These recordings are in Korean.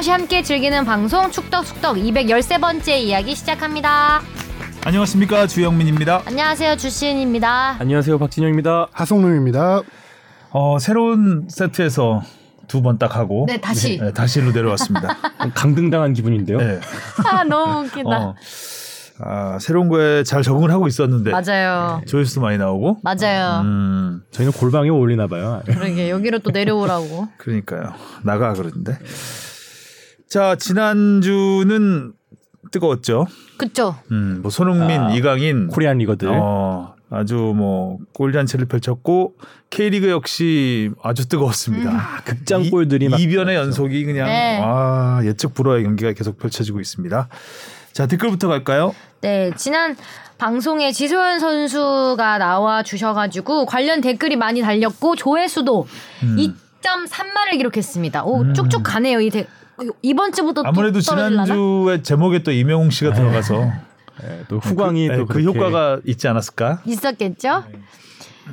어김없이 함께 즐기는 방송 축덕숙덕 213번째 이야기 시작합니다. 안녕하십니까 주영민입니다. 안녕하세요 주시은입니다. 안녕하세요 박진영입니다. 하성룡입니다. 어, 새로운 세트에서 두 번 딱 하고 네, 다시. 네, 다시로 내려왔습니다. 강등당한 기분인데요. 네. 아 너무 웃기다. 어, 아, 새로운 거에 잘 적응을 하고 있었는데 맞아요. 조회수도 많이 나오고 맞아요. 음, 저희는 골방에 어울리나 봐요. 그러게 여기로 또 내려오라고. 그러니까요. 나가 그러는데. 자, 지난주는 뜨거웠죠. 그쵸? 음, 뭐 손흥민, 아, 이강인 코리안 리거들. 어, 아주 뭐 골잔치를 펼쳤고 K리그 역시 아주 뜨거웠습니다. 아, 극장골들이 막 이변의 연속이 그냥 네. 와 예측 불허의 경기가 계속 펼쳐지고 있습니다. 자 댓글부터 갈까요? 네, 지난 방송에 지소연 선수가 나와 주셔 가지고 관련 댓글이 많이 달렸고 조회수도 음. 2.3만을 기록했습니다. 오, 쭉쭉 가네요. 이 대, 이번 주부터 또 아무래도? 지난주에 제목에 또 이명웅 씨가 들어가서 네, 또 후광이 그, 또그 그렇게 효과가 있지 않았을까? 있었겠죠?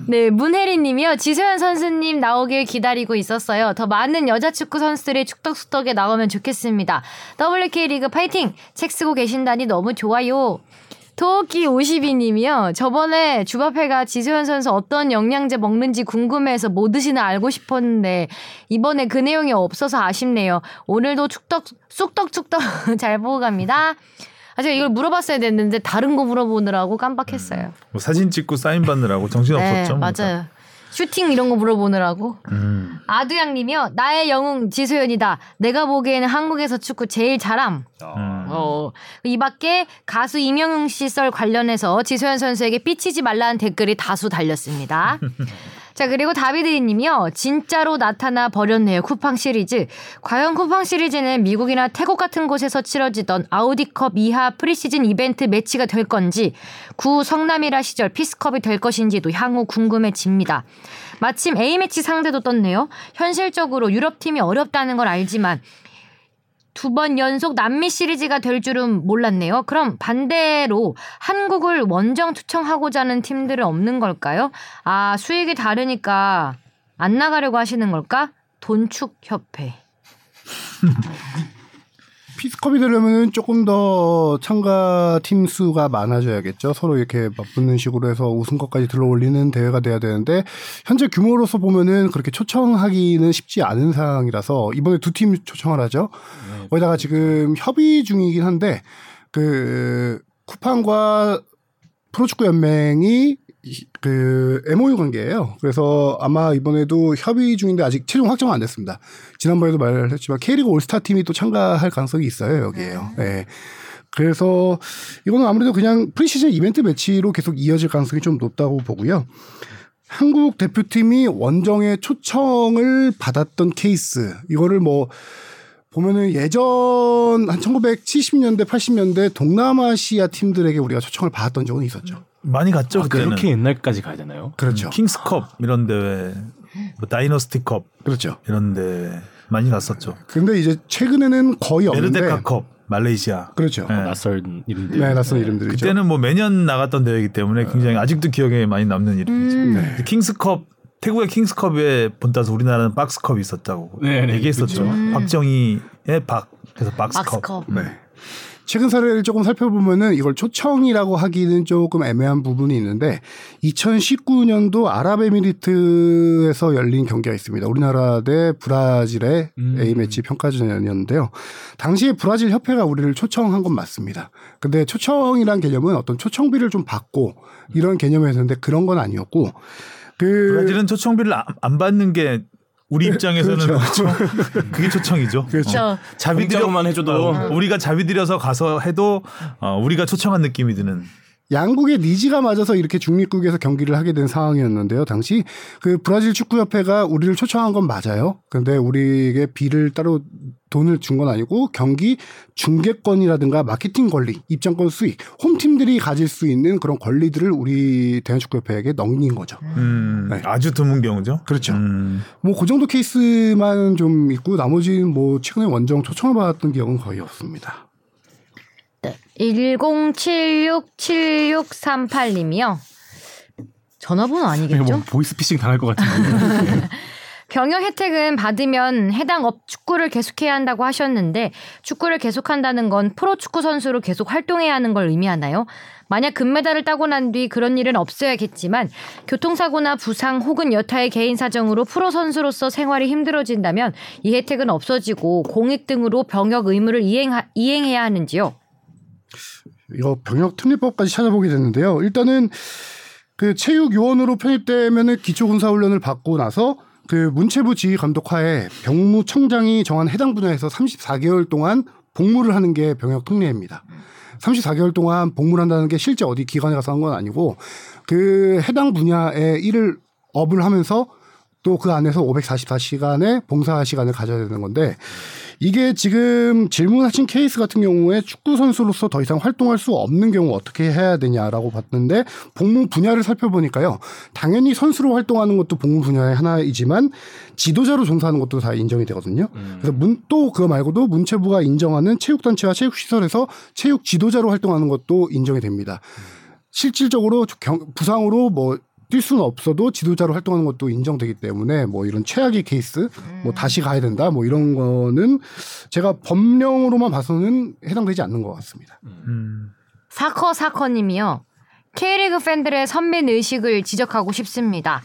네, 문혜리님이요. 지소연 선수님 나오길 기다리고 있었어요. 더 많은 여자 축구 선수들이 축덕수덕에 나오면 좋겠습니다. WK 리그 파이팅! 책 쓰고 계신다니 너무 좋아요. 토끼 52님이요. 저번에 주바페가 지소연 선수 어떤 영양제 먹는지 궁금해서 뭐 드시나 알고 싶었는데 이번에 그 내용이 없어서 아쉽네요. 오늘도 축덕 쑥떡쑥떡 잘 보고 갑니다. 아 제가 이걸 물어봤어야 됐는데 다른 거 물어보느라고 깜빡했어요. 뭐 사진 찍고 사인 받느라고 정신 네, 없었죠. 맞아요. 슈팅 이런 거 물어보느라고. 음. 아두양님이요. 나의 영웅 지소연이다. 내가 보기에는 한국에서 축구 제일 잘함. 음. 어. 이 밖에 가수 이명웅 씨 썰 관련해서 지소연 선수에게 삐치지 말라는 댓글이 다수 달렸습니다. 자, 그리고 다비드 님이요. 진짜로 나타나 버렸네요. 쿠팡 시리즈. 과연 쿠팡 시리즈는 미국이나 태국 같은 곳에서 치러지던 아우디컵 이하 프리시즌 이벤트 매치가 될 건지, 구 성남이라 시절 피스컵이 될 것인지도 향후 궁금해집니다. 마침 A매치 상대도 떴네요. 현실적으로 유럽팀이 어렵다는 걸 알지만 두 번 연속 남미 시리즈가 될 줄은 몰랐네요. 그럼 반대로 한국을 원정 투청하고자 하는 팀들은 없는 걸까요? 아, 수익이 다르니까 안 나가려고 하시는 걸까? 돈축협회. 피스컵이 되려면 조금 더 참가 팀 수가 많아져야겠죠. 서로 이렇게 맞붙는 식으로 해서 우승컵까지 들어올리는 대회가 돼야 되는데 현재 규모로서 보면은 그렇게 초청하기는 쉽지 않은 상황이라서 이번에 두 팀 초청을 하죠. 거기다가 지금 협의 중이긴 한데 그 쿠팡과 프로축구 연맹이 이- 그 MOU 관계예요. 그래서 아마 이번에도 협의 중인데 아직 최종 확정은 안 됐습니다. 지난번에도 말했지만 K리그 올스타 팀이 또 참가할 가능성이 있어요 여기에요. 네. 그래서 이거는 아무래도 그냥 프리시즌 이벤트 매치로 계속 이어질 가능성이 좀 높다고 보고요. 한국 대표팀이 원정에 초청을 받았던 케이스 이거를 뭐 보면은 예전 한 1970년대 80년대 동남아시아 팀들에게 우리가 초청을 받았던 적은 있었죠. 많이 갔죠 아, 그때는. 그렇게 옛날까지 가야 되나요? 그렇죠. 킹스컵 이런 대회, 뭐 다이너스티컵 그렇죠. 이런 데 많이 갔었죠. 근데 이제 최근에는 거의 없는데 메르데카컵 말레이시아. 그렇죠. 네. 낯선 이름들. 네, 낯선 이름들이죠. 그때는 뭐 매년 나갔던 대회이기 때문에 굉장히 아직도 기억에 많이 남는 이름이죠. 음. 네. 킹스컵 태국의 킹스컵에 본따서 우리나라는 박스컵이 있었다고 네, 네, 얘기했었죠. 그렇죠. 음. 박정희의 박 그래서 박스컵. 박스컵. 네. 최근 사례를 조금 살펴보면은 이걸 초청이라고 하기는 조금 애매한 부분이 있는데 2019년도 아랍에미리트에서 열린 경기가 있습니다. 우리나라 대 브라질의 음. A매치 평가전이었는데요. 당시에 브라질 협회가 우리를 초청한 건 맞습니다. 근데 초청이란 개념은 어떤 초청비를 좀 받고 이런 개념이었는데 그런 건 아니었고 그 브라질은 초청비를 안, 안 받는 게 우리 입장에서는 그렇죠. 그게 초청이죠. 그렇죠. 어. 자비 들여 공짜로만 해줘도. 어, 우리가 자비 들여서 가서 해도 어, 우리가 초청한 느낌이 드는. 양국의 니즈가 맞아서 이렇게 중립국에서 경기를 하게 된 상황이었는데요. 당시 그 브라질 축구협회가 우리를 초청한 건 맞아요. 근데 우리에게 비를 따로 돈을 준 건 아니고 경기 중계권이라든가 마케팅 권리, 입장권 수익, 홈팀들이 가질 수 있는 그런 권리들을 우리 대한축구협회에게 넘긴 거죠. 음, 네. 아주 드문 경우죠. 그렇죠. 음, 뭐그 정도 케이스만 좀 있고 나머지는 뭐 최근에 원정 초청을 받았던 기억은 거의 없습니다. 네. 10767638님이요. 전화번호 아니겠죠? 뭐 보이스피싱 당할 것 같은데. 병역 혜택은 받으면 해당 업 축구를 계속해야 한다고 하셨는데 축구를 계속한다는 건 프로축구 선수로 계속 활동해야 하는 걸 의미하나요? 만약 금메달을 따고 난 뒤 그런 일은 없어야겠지만 교통사고나 부상 혹은 여타의 개인 사정으로 프로 선수로서 생활이 힘들어진다면 이 혜택은 없어지고 공익 등으로 병역 의무를 이행하, 이행해야 하는지요? 이거 병역 특례법까지 찾아보게 됐는데요. 일단은 그 체육 요원으로 편입되면은 기초 군사 훈련을 받고 나서 그 문체부 지휘 감독하에 병무청장이 정한 해당 분야에서 34개월 동안 복무를 하는 게 병역 특례입니다. 34개월 동안 복무를 한다는 게 실제 어디 기관에 가서 한 건 아니고 그 해당 분야의 일을 업을 하면서 또 그 안에서 544시간의 봉사 시간을 가져야 되는 건데 이게 지금 질문하신 케이스 같은 경우에 축구 선수로서 더 이상 활동할 수 없는 경우 어떻게 해야 되냐라고 봤는데 복무 분야를 살펴보니까요. 당연히 선수로 활동하는 것도 복무 분야의 하나이지만 지도자로 종사하는 것도 다 인정이 되거든요. 그래서 문, 또 그거 말고도 문체부가 인정하는 체육단체와 체육시설에서 체육 지도자로 활동하는 것도 인정이 됩니다. 실질적으로 경- 부상으로 뭐 뛸 수는 없어도 지도자로 활동하는 것도 인정되기 때문에 뭐 이런 최악의 케이스 뭐 다시 가야 된다 뭐 이런 거는 제가 법령으로만 봐서는 해당되지 않는 것 같습니다. 음. 사커 사커님이요. K리그 팬들의 선민 의식을 지적하고 싶습니다.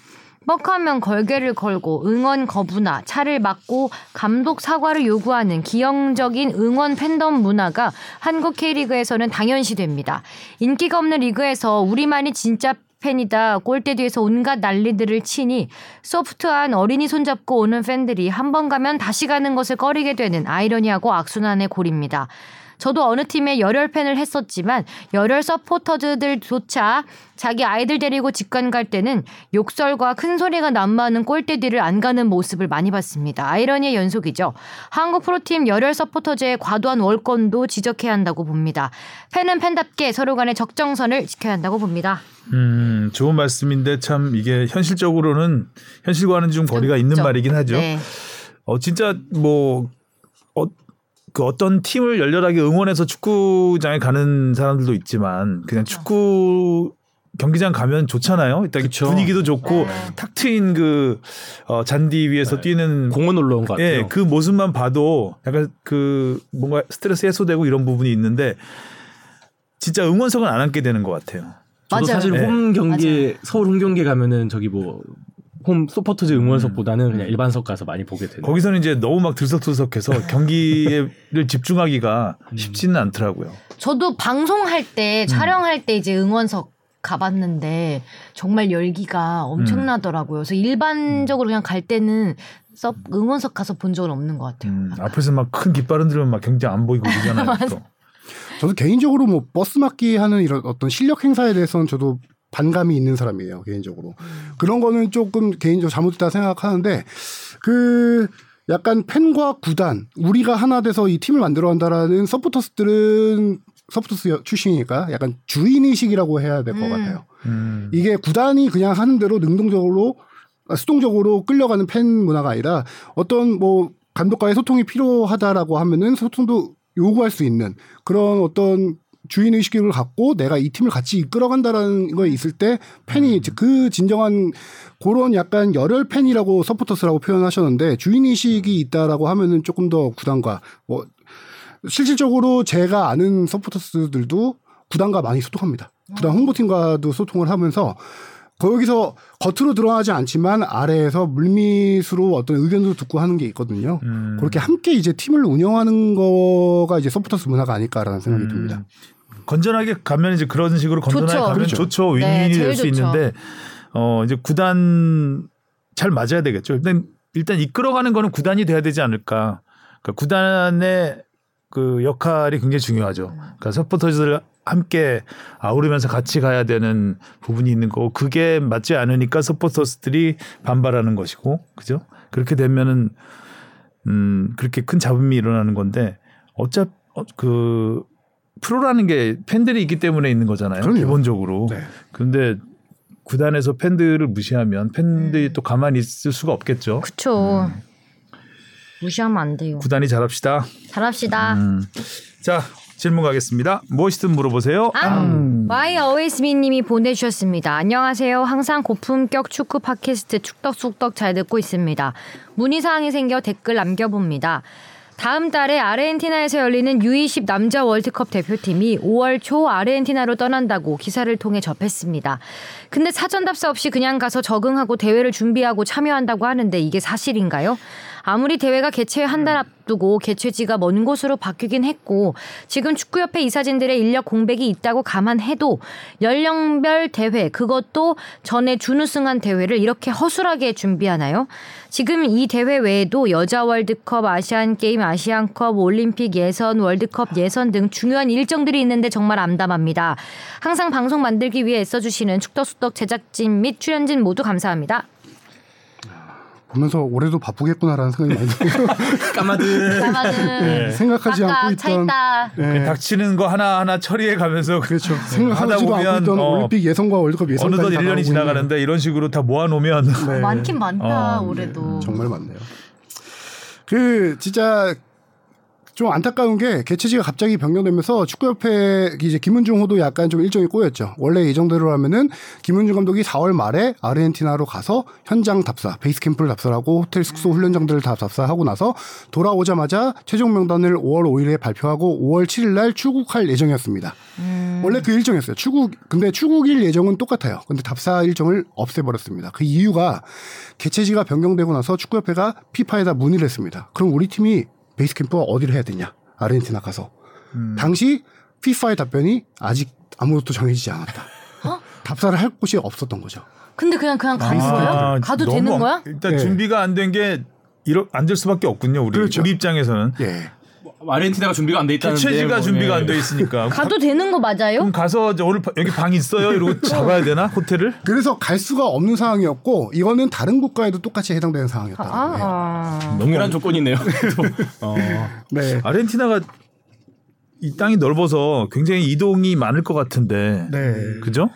뻑하면 걸개를 걸고 응원 거부나 차를 막고 감독 사과를 요구하는 기형적인 응원 팬덤 문화가 한국 K리그에서는 당연시됩니다. 인기가 없는 리그에서 우리만이 진짜 팬이다 골대 뒤에서 온갖 난리들을 치니 소프트한 어린이 손잡고 오는 팬들이 한 번 가면 다시 가는 것을 꺼리게 되는 아이러니하고 악순환의 골입니다. 저도 어느 팀에 열혈 팬을 했었지만 열혈 서포터즈들조차 자기 아이들 데리고 직관 갈 때는 욕설과 큰 소리가 난무하는 골대 뒤를 안 가는 모습을 많이 봤습니다. 아이러니의 연속이죠. 한국 프로팀 열혈 서포터즈의 과도한 월권도 지적해야 한다고 봅니다. 팬은 팬답게 서로 간의 적정선을 지켜야 한다고 봅니다. 음, 좋은 말씀인데 참 이게 현실적으로는 현실과는 좀 거리가 있는 그렇죠. 말이긴 하죠. 네. 어 진짜 뭐 어, 그 어떤 팀을 열렬하게 응원해서 축구장에 가는 사람들도 있지만 그냥 축구 경기장 가면 좋잖아요. 일단 그쵸. 분위기도 좋고 탁 트인 그 어, 잔디 위에서 뛰는 공원 놀러 온것 같아요. 예, 그 모습만 봐도 약간 그 뭔가 스트레스 해소되고 이런 부분이 있는데 진짜 응원석은 안 앉게 되는 것 같아요. 저도 맞아요. 사실 네. 홈 경기 서울 홈 경기 가면은 저기 뭐 홈 소포터즈 응원석보다는 음. 그냥 일반석 가서 많이 보게 되는. 거기서는 이제 너무 막 들썩들썩해서 경기를 집중하기가 쉽지는 않더라고요. 저도 방송할 때 촬영할 때 이제 응원석 가봤는데 정말 열기가 엄청나더라고요. 그래서 일반적으로 그냥 갈 때는 서 응원석 가서 본 적은 없는 것 같아요. 음, 앞에서 막 큰 깃발 흔들면 막 경기장 안 보이고 그러잖아요. 또. 저도 개인적으로 뭐 버스 막기 하는 이런 어떤 실력 행사에 대해서는 저도 반감이 있는 사람이에요 개인적으로 그런 거는 조금 개인적으로 잘못됐다 생각하는데 그 약간 팬과 구단 우리가 하나 돼서 이 팀을 만들어 간다라는 서포터스들은 서포터스 출신이니까 약간 주인 의식이라고 해야 될것 음. 같아요. 음. 이게 구단이 그냥 하는 대로 능동적으로 아, 수동적으로 끌려가는 팬 문화가 아니라 어떤 뭐 감독과의 소통이 필요하다라고 하면은 소통도 요구할 수 있는 그런 어떤 주인 의식을 갖고 내가 이 팀을 같이 이끌어간다라는 거에 있을 때 팬이 그 진정한 그런 약간 열혈 팬이라고 서포터스라고 표현하셨는데 주인 의식이 있다라고 하면은 조금 더 구단과 뭐 실질적으로 제가 아는 서포터스들도 구단과 많이 소통합니다. 구단 홍보팀과도 소통을 하면서 거기서 겉으로 드러나지 않지만 아래에서 물밑으로 어떤 의견도 듣고 하는 게 있거든요. 음. 그렇게 함께 이제 팀을 운영하는 거가 이제 서포터스 문화가 아닐까라는 생각이 음. 듭니다. 건전하게 가면 이제 그런 식으로 건전하게 좋죠. 가면 그렇죠. 좋죠. 네, 윈윈이 제일 될수 좋죠. 있는데 어 이제 구단 잘 맞아야 되겠죠. 일단 일단 이끌어가는 거는 구단이 돼야 되지 않을까. 그러니까 구단의 그 역할이 굉장히 중요하죠. 그러니까 서포터즈들 함께 아우르면서 같이 가야 되는 부분이 있는 거고 그게 맞지 않으니까 서포터스들이 반발하는 것이고 그죠? 그렇게 되면은 음 그렇게 큰 잡음이 일어나는 건데 어차피 어, 그 프로라는 게 팬들이 있기 때문에 있는 거잖아요. 그럼요. 기본적으로. 네. 그런데 구단에서 팬들을 무시하면 팬들이 음. 또 가만히 있을 수가 없겠죠. 그쵸. 음. 무시하면 안 돼요. 구단이 잘합시다. 잘합시다. 음. 자, 질문 가겠습니다. 무엇이든 물어보세요. 앙! Why Always Me 님이 보내주셨습니다. 안녕하세요. 항상 고품격 축구 팟캐스트 축덕숙덕 잘 듣고 있습니다. 문의사항이 생겨 댓글 남겨봅니다. 다음 달에 아르헨티나에서 열리는 U20 남자 월드컵 대표팀이 5월 초 아르헨티나로 떠난다고 기사를 통해 접했습니다. 근데 사전 답사 없이 그냥 가서 적응하고 대회를 준비하고 참여한다고 하는데 이게 사실인가요? 아무리 대회가 개최 한 달 앞두고 개최지가 먼 곳으로 바뀌긴 했고 지금 축구협회 이사진들의 인력 공백이 있다고 감안해도 연령별 대회 그것도 전에 준우승한 대회를 이렇게 허술하게 준비하나요? 지금 이 대회 외에도 여자 월드컵, 아시안 게임, 아시안컵, 올림픽 예선, 월드컵 예선 등 중요한 일정들이 있는데 정말 암담합니다. 항상 방송 만들기 위해 애써주시는 축덕수덕 제작진 및 출연진 모두 감사합니다. 보면서 올해도 바쁘겠구나라는 생각이 많이 들어요. 까마득. 까마는 생각하지 않고 있던 차있다. 예, 닥치는 거 하나 하나 처리해 가면서 그렇죠. 하다 생각하지도 않고 보면 있던 어, 올림픽 예선과 월드컵 예선까지 어느덧 다가오고 1년이 있는- 지나가는데 이런 식으로 다 모아놓으면 네. 많긴 많다 어, 올해도. 정말 많네요. 그 진짜 좀 안타까운 게 개최지가 갑자기 변경되면서 축구협회 이제 김은중 호도 약간 좀 일정이 꼬였죠. 원래 예정대로라면은 김은중 감독이 4월 말에 아르헨티나로 가서 현장 답사, 베이스 캠프를 답사하고 호텔 숙소 훈련장들을 다 답사하고 나서 돌아오자마자 최종 명단을 5월 5일에 발표하고 5월 7일 날 출국할 예정이었습니다. 원래 그 일정이었어요. 출국 근데 출국일 예정은 똑같아요. 근데 답사 일정을 없애버렸습니다. 그 이유가 개최지가 변경되고 나서 축구협회가 피파에다 문의를 했습니다. 그럼 우리 팀이 베이스 캠프가 어디를 해야 되냐? 아르헨티나 가서. 당시 피파의 답변이 아직 아무것도 정해지지 않았다. 답사를 할 곳이 없었던 거죠. 근데 그냥 그냥 가는 아, 거예요? 가도 되는 엉- 거야? 일단 네. 준비가 안 된 게 이러 앉을 수밖에 없군요. 우리 그렇죠. 우리 입장에서는 예. 아르헨티나가 준비가 안 돼 있다는데. 개최지가 뭐, 준비가 예. 안돼 있으니까 가도 되는 거 맞아요? 그럼 가서 오늘 바- 여기 방 있어요 이러고 잡아야 되나 호텔을? 그래서 갈 수가 없는 상황이었고 이거는 다른 국가에도 똑같이 해당되는 상황이었다는 거예요. 아, 명렬한 조건이네요. 어. 네. 아르헨티나가 이 땅이 넓어서 굉장히 이동이 많을 것 같은데. 네. 그죠?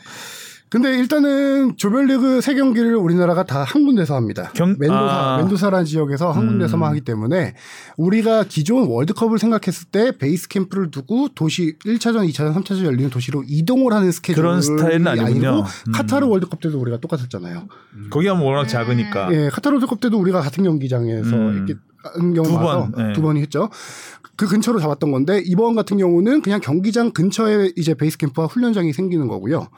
근데 일단은 조별리그 세 경기를 우리나라가 다 한 군데서 합니다. 경- 멘도사, 아. 멘도사라는 지역에서 한 음. 군데서만 하기 때문에 우리가 기존 월드컵을 생각했을 때 베이스 캠프를 두고 도시 1차전, 2차전, 3차전 열리는 도시로 이동을 하는 스케줄이 그런 스타일은 아니군요. 아니고 음. 카타르 월드컵 때도 우리가 똑같았잖아요. 거기 하면 워낙 작으니까. 예, 카타르 월드컵 때도 우리가 같은 경기장에서 음. 이렇게 한 경우 두 와서 번, 예. 두 번이 했죠. 그 근처로 잡았던 건데 이번 같은 경우는 그냥 경기장 근처에 이제 베이스 캠프와 훈련장이 생기는 거고요.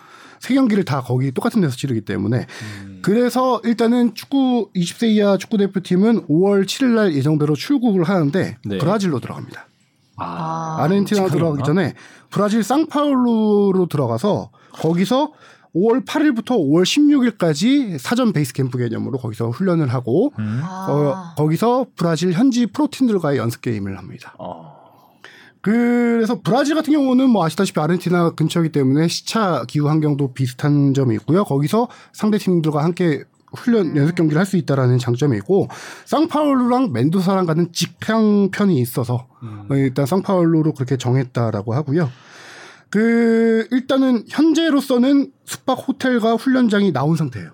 세 경기를 다 거기 똑같은 데서 치르기 때문에 그래서 일단은 축구 20세 이하 축구 대표팀은 5월 7일 날 예정대로 출국을 하는데 네. 브라질로 들어갑니다. 아. 아르헨티나 들어가기 전에 브라질 상파울루로 들어가서 거기서 5월 8일부터 5월 16일까지 사전 베이스 캠프 개념으로 거기서 훈련을 하고 음. 아. 어, 거기서 브라질 현지 프로팀들과의 연습 게임을 합니다. 어. 그래서 브라질 같은 경우는 뭐 아시다시피 아르헨티나 근처이기 때문에 시차 기후 환경도 비슷한 점이 있고요. 거기서 상대 팀들과 함께 훈련 연습 경기를 할 수 있다라는 장점이 있고 상파울루랑 멘도사랑 가는 직항 편이 있어서 어, 일단 상파울루로 그렇게 정했다라고 하고요. 그 일단은 현재로서는 숙박 호텔과 훈련장이 나온 상태예요.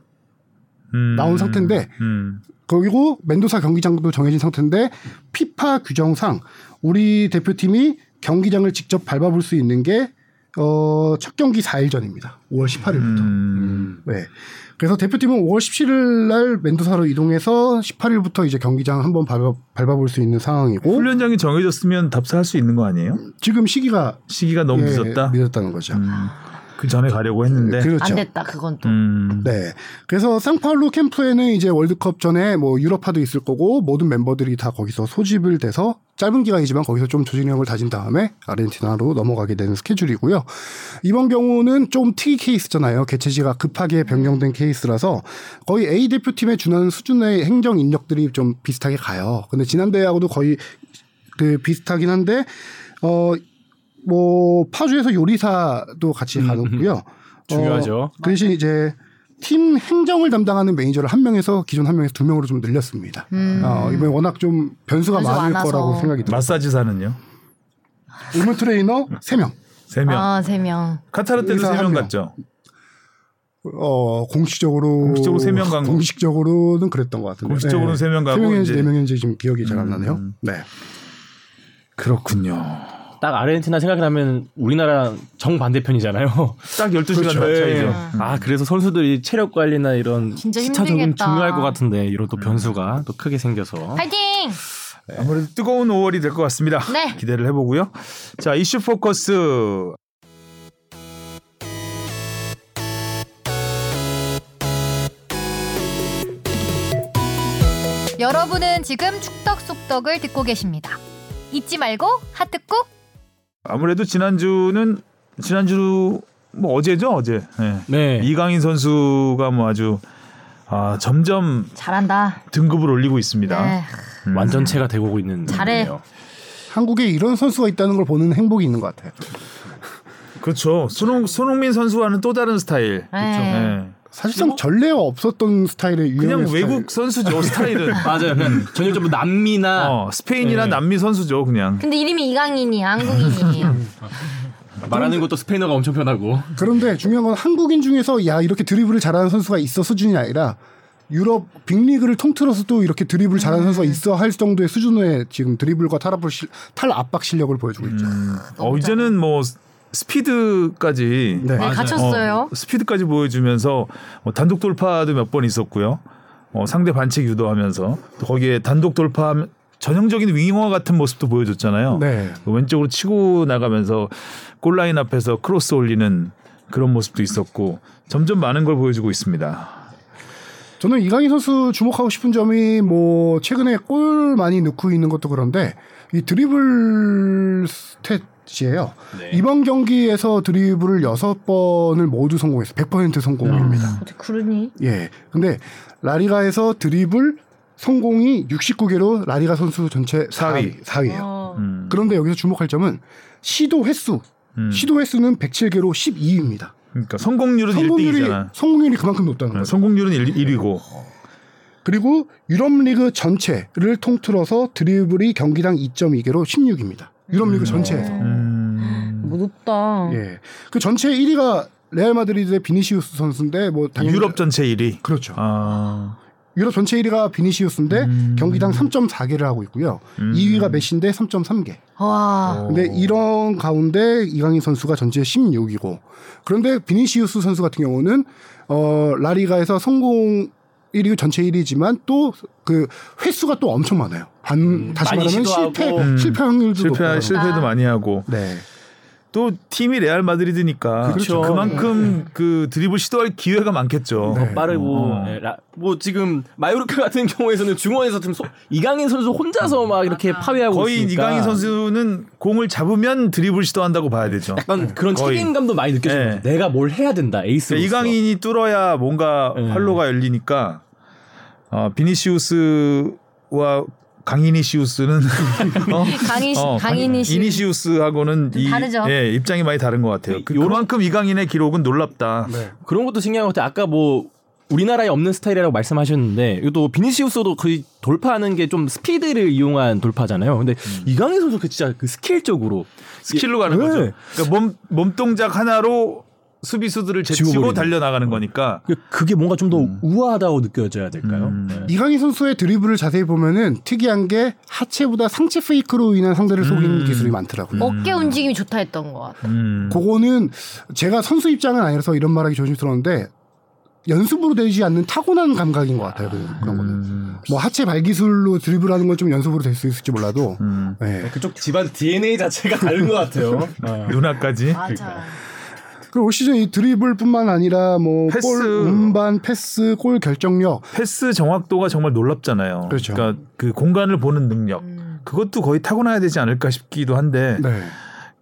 음. 나온 상태인데 음. 그리고 멘도사 경기장도 정해진 상태인데 피파 규정상 우리 대표팀이 경기장을 직접 밟아볼 수 있는 게 어, 첫 경기 4일 전입니다. 5월 18일부터. 음. 네. 그래서 대표팀은 5월 17일 날 멘도사로 이동해서 18일부터 이제 경기장 한번 밟아, 밟아볼 수 있는 상황이고 훈련장이 정해졌으면 답사할 수 있는 거 아니에요? 지금 시기가 시기가 너무 예, 늦었다. 늦었다는 거죠. 음. 그 전에 가려고 했는데. 그렇죠. 안 됐다 그건 또. 음. 네. 그래서 상파울루 캠프에는 이제 월드컵 전에 뭐 유럽파도 있을 거고 모든 멤버들이 다 거기서 소집을 돼서 짧은 기간이지만 거기서 좀 조직력을 다진 다음에 아르헨티나로 넘어가게 되는 스케줄이고요. 이번 경우는 좀 특이 케이스잖아요. 개최지가 급하게 변경된 케이스라서 거의 A 대표팀에 준하는 수준의 행정 인력들이 좀 비슷하게 가요. 근데 지난 대회하고도 거의 그 비슷하긴 한데 어 뭐 파주에서 요리사도 같이 음, 가는 거고요. 중요하죠. 어, 그 대신 이제 팀 행정을 담당하는 매니저를 한 명에서 기존 한 명에서 두 명으로 좀 늘렸습니다. 음. 어, 이번에 워낙 좀 변수가 변수가 많을 많아서. 거라고 생각이 들어요. 마사지사는요? 의무 트레이너 세 명. 세 명. 아, 세 명. 카타르 때도 세한명 명. 갔죠. 어 공식적으로 공식적으로 세명간 거. 공식적으로는 그랬던 것 같은데. 공식적으로는 세명 가고 세 명인지 이제- 네 명인지 지금 기억이 잘안 음. 나네요. 네. 그렇군요. 딱 아르헨티나 생각하면 우리나라 정 반대편이잖아요. 딱 12시간 그렇죠. 차이죠. 네. 음. 아 그래서 선수들이 체력 관리나 이런 진짜 시차 적응. 중요할 것 같은데 이런 또 변수가 또 크게 생겨서 파이팅! 아무래도 뜨거운 5월이 될 것 같습니다. 네. 기대를 해보고요. 자 이슈 포커스 여러분은 지금 축덕 속덕을 듣고 계십니다. 잊지 말고 하트 꾹. 아무래도 지난주는 지난주 뭐 어제죠 어제 네. 네. 이강인 선수가 뭐 아주 아, 점점 잘한다. 등급을 올리고 있습니다. 네. 음. 완전체가 되고 있는 잘해. 분이에요. 한국에 이런 선수가 있다는 걸 보는 행복이 있는 것 같아요. 그렇죠. 손흥, 손흥민 선수와는 또 다른 스타일. 네. 네. 사실상 전례가 없었던 스타일의 유명한 그냥 스타일. 외국 선수죠 스타일은. 맞아요. 그냥 전형적으로 남미나 어, 스페인이나 네. 남미 선수죠 그냥. 근데 이름이 이강인이야. 한국인이에요. 말하는 것도 스페인어가 엄청 편하고 그런데 중요한 건 한국인 중에서 야 이렇게 드리블을 잘하는 선수가 있어 수준이 아니라 유럽 빅리그를 통틀어서도 이렇게 드리블 잘하는 선수가 있어 할 정도의 수준의 지금 드리블과 탈압을 실- 탈압박 실력을 보여주고 있죠. 어 이제는 뭐 스피드까지 네. 네. 갖췄어요. 어, 스피드까지 보여주면서 뭐 단독 돌파도 몇 번 있었고요. 어, 상대 반칙 유도하면서 또 거기에 단독 돌파 전형적인 윙어 같은 모습도 보여줬잖아요. 네. 왼쪽으로 치고 나가면서 골라인 앞에서 크로스 올리는 그런 모습도 있었고 점점 많은 걸 보여주고 있습니다. 저는 이강인 선수 주목하고 싶은 점이 뭐 최근에 골 많이 넣고 있는 것도 그런데 이 드리블 스탯 이에요. 네. 이번 경기에서 드리블을 여섯 번을 모두 성공했어요. 100% 성공입니다. 어떻게 그러니? 예. 근데 라리가에서 드리블 성공이 69개로 라리가 선수 전체 4위. 4위 예요. 어. 음, 그런데 여기서 주목할 점은 시도 횟수. 음. 시도 횟수는 107개로 12위입니다. 그러니까 성공률은 성공률이 1등이잖아. 성공률이 그만큼 높다는 거죠. 성공률은 1, 위고 그리고 유럽 리그 전체를 통틀어서 드리블이 경기당 2.2개로 16위입니다. 유럽 리그 전체에서. 음, 무섭다. 예. 그 전체 1위가 레알 마드리드의 비니시우스 선수인데 뭐 당연히 유럽 전체 1위. 그렇죠. 아, 유럽 전체 1위가 비니시우스인데 음. 경기당 3.4개를 하고 있고요. 음. 2위가 메시인데 3.3개. 와. 근데 이런 가운데 이강인 선수가 전체 16위고 그런데 비니시우스 선수 같은 경우는 어 라리가에서 성공 1위 전체 1위지만 또그 횟수가 또 엄청 많아요. 반 다시 많이 말하면. 실패 음. 실패 확률도 실패 높아요. 실패도 많이 하고 네. 또 팀이 레알 마드리드니까 그렇죠. 그만큼 그 드리블 시도할 기회가 많겠죠. 네. 빠르고 어. 예, 라- 뭐 지금 마요르카 같은 경우에서는 중원에서 지금 소- 이강인 선수 혼자서 막 이렇게 파괴하고 거의 있으니까 이강인 선수는 공을 잡으면 드리블 시도한다고 봐야 되죠. 약간 그런 거의. 책임감도 많이 느껴져요. 네. 내가 뭘 해야 된다. 에이스. 그러니까 이강인이 뚫어야 뭔가 네. 활로가 열리니까 어, 비니시우스와 강이니시우스는 어? 강이 어, 강인이시. 이니시우스하고는 좀 이, 다르죠. 예, 입장이 많이 다른 것 같아요. 그, 그만큼 이강인의 기록은 놀랍다. 네. 그런 것도 신기한 것 같아요. 아까 뭐 우리나라에 없는 스타일이라고 말씀하셨는데 이것도 비니시우스도 거의 돌파하는 게 좀 스피드를 이용한 돌파잖아요. 근데 음. 이강인 선수 그 진짜 그 스킬적으로 스킬로 가는 네. 거죠. 그러니까 몸, 몸 동작 하나로 수비수들을 제치고 지워버리는. 달려나가는 거니까. 그- 그게 뭔가 좀더 우아하다고 느껴져야 될까요? 음. 네. 이강인 선수의 드리블을 자세히 보면은 특이한 게 하체보다 상체 페이크로 인한 상대를 속이는 음. 기술이 많더라고요. 어깨 움직임이 좋다 했던 것 같아. 음. 그거는 제가 선수 입장은 아니라서 이런 말하기 조심스러운데 연습으로 되지 않는 타고난 감각인 것 같아요. 그- 그런 거는. 음. 뭐 하체 발기술로 드리블하는 건 좀 연습으로 될 수 있을지 몰라도 음. 네. 그쪽 집안 DNA 자체가 다른 것 같아요. 어. 누나까지. 맞아. 그리고 올 시즌 이 드리블뿐만 아니라 뭐 패스. 골 운반, 패스, 골 결정력 패스 정확도가 정말 놀랍잖아요. 그렇죠. 그러니까 그 공간을 보는 능력. 음. 그것도 거의 타고나야 되지 않을까 싶기도 한데 네.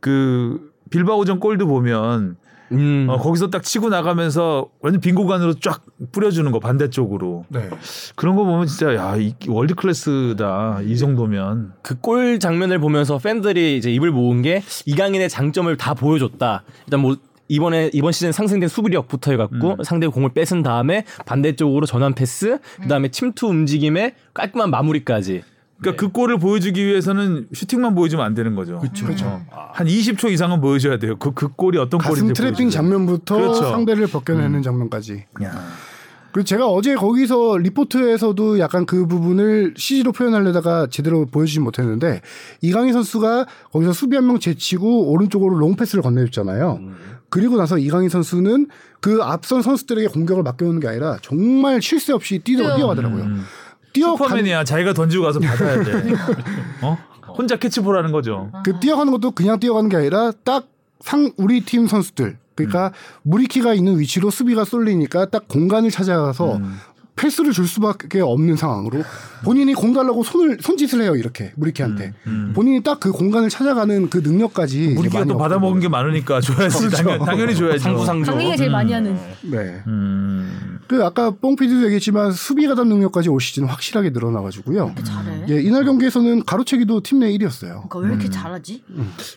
그 빌바오전 골도 보면 음. 어, 거기서 딱 치고 나가면서 완전 빈 공간으로 쫙 뿌려주는 거 반대쪽으로 네. 그런 거 보면 진짜 야 이, 월드 클래스다 이 정도면 그 골 장면을 보면서 팬들이 이제 입을 모은 게 이강인의 장점을 다 보여줬다. 일단 뭐 이번에 이번 시즌 상승된 수비력부터 해갖고 음. 상대 공을 뺏은 다음에 반대쪽으로 전환 패스, 그다음에 침투 움직임에 깔끔한 마무리까지. 그러니까 그 골을 보여주기 위해서는 슈팅만 보여주면 안 되는 거죠. 그렇죠. 한 20초 이상은 보여줘야 돼요. 그, 그 골이 어떤 가슴 골인지 트래핑. 장면부터 그렇죠. 상대를 벗겨내는 장면까지. 야. 그리고 제가 어제 거기서 리포트에서도 약간 그 부분을 CG로 표현하려다가 제대로 보여주지 못했는데 이강인 선수가 거기서 수비 한 명 제치고 오른쪽으로 롱 패스를 건네줬잖아요. 그리고 나서 이강인 선수는 그 앞선 선수들에게 공격을 맡겨놓는 게 아니라 정말 쉴새 없이 뛰어, 뛰어. 뛰어가더라고요. 음. 뛰어간 슈퍼맨이야. 자기가 던지고 가서 받아야 돼. 어? 혼자 캐치볼하는 거죠. 그 뛰어가는 것도 그냥 뛰어가는 게 아니라 딱 상 우리 팀 선수들 그러니까 무리키가 있는 위치로 수비가 쏠리니까 딱 공간을 찾아가서 음. 패스를 줄 수밖에 없는 상황으로 본인이 공 달라고 손을 손짓을 해요 이렇게 무리키한테 음. 본인이 딱 그 공간을 찾아가는 그 능력까지 우리가 많이 또 받아 먹은 게 많으니까 줘야지. 당연, 당연 히 줘야죠. 상부상조. 강민이가 제일 많이 하는. 네. 음. 그 아까 뽕피디도 얘기했지만 수비 가담 능력까지 올 시즌 확실하게 늘어나가지고 잘해. 예, 이날 경기에서는 가로채기도 팀 내 1위였어요. 그러니까 왜 이렇게 잘하지?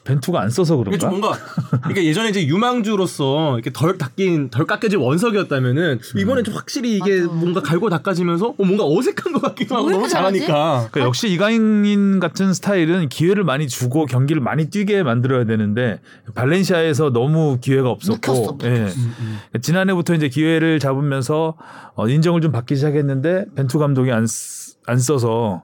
벤투가 안 써서 그런가? 뭔가 그러니까 예전에 이제 유망주로서 이렇게 덜 닦인 덜 깎여진 원석이었다면은 이번엔 좀 확실히 이게 뭔가 갈고 닦아지면서 어, 뭔가 어색한 것 같기도 하고 왜 너무? 잘하니까 그러니까 역시 이강인 같은 스타일은 기회를 많이 주고 경기를 많이 뛰게 만들어야 되는데 발렌시아에서 너무 기회가 없었고 예. 그러니까 지난해부터 이제 기회를 잡으면서 어, 인정을 좀 받기 시작했는데 벤투 감독이 안, 쓰- 안 써서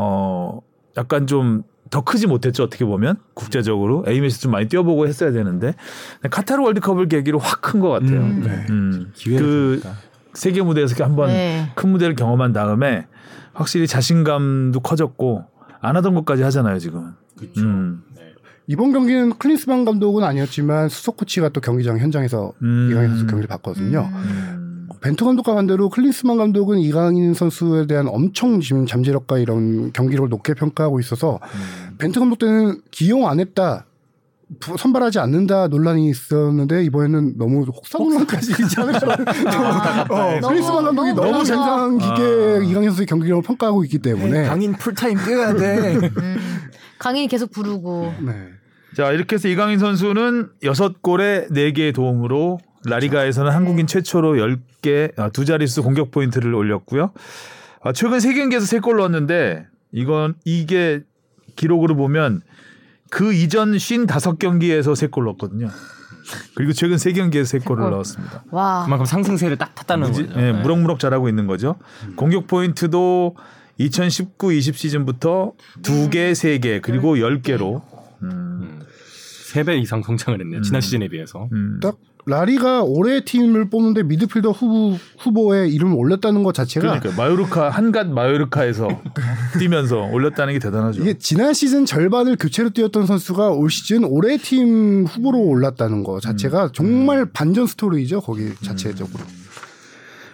어 약간 좀 더 크지 못했죠 어떻게 보면 국제적으로 A매치 좀 많이 뛰어보고 했어야 되는데 카타르 월드컵을 계기로 확 큰 것 같아요. 음, 네. 음. 그. 세계 무대에서 한번 네. 큰 무대를 경험한 다음에 확실히 자신감도 커졌고 안 하던 것까지 하잖아요 지금. 음. 이번 경기는 클린스만 감독은 아니었지만 수석 코치가 또 경기장 현장에서 음. 이강인 선수 경기를 봤거든요. 음. 벤투 감독과 반대로 클린스만 감독은 이강인 선수에 대한 엄청 지금 잠재력과 이런 경기력을 높게 평가하고 있어서 음. 벤투 감독 때는 기용 안 했다. 부- 선발하지 않는다 논란이 있었는데 이번에는 너무 혹사 논란까지 있지 않을까. 어, 너무- 클린스만 감독이 너무 너무. 젠장 기계 이강인 선수의 경기력을 평가하고 있기 때문에 강인 풀타임 뛰어야 돼. 음. 강인이 계속 부르고. 네. 자 이렇게 해서 이강인 선수는 6골에 4개의 도움으로 라리가에서는 한국인 최초로 10개 아, 두 자릿수 공격 포인트를 올렸고요. 아, 최근 3경기에서 3골 넣었는데 이건 이게 기록으로 보면 그 이전 55경기에서 3골 넣었거든요. 그리고 최근 3경기에서 3골을 골. 넣었습니다. 와. 그만큼 상승세를 딱 탔다는 무지- 거죠. 예, 무럭무럭 잘하고 있는 거죠. 공격 포인트도 2019-20 시즌부터 2개, 3개 그리고 10개로 음, 세배 이상 성장을 했네요. 지난 시즌에 비해서. 음. 딱 라리가 올해 팀을 뽑는데 미드필더 후보, 후보에 이름을 올렸다는 것 자체가 그러니까 마요르카 한갓 마요르카에서 뛰면서 올렸다는 게 대단하죠. 이게 지난 시즌 절반을 교체로 뛰었던 선수가 올 시즌 올해 팀 후보로 올랐다는 거 자체가 음. 정말 반전 스토리죠 거기 자체적으로.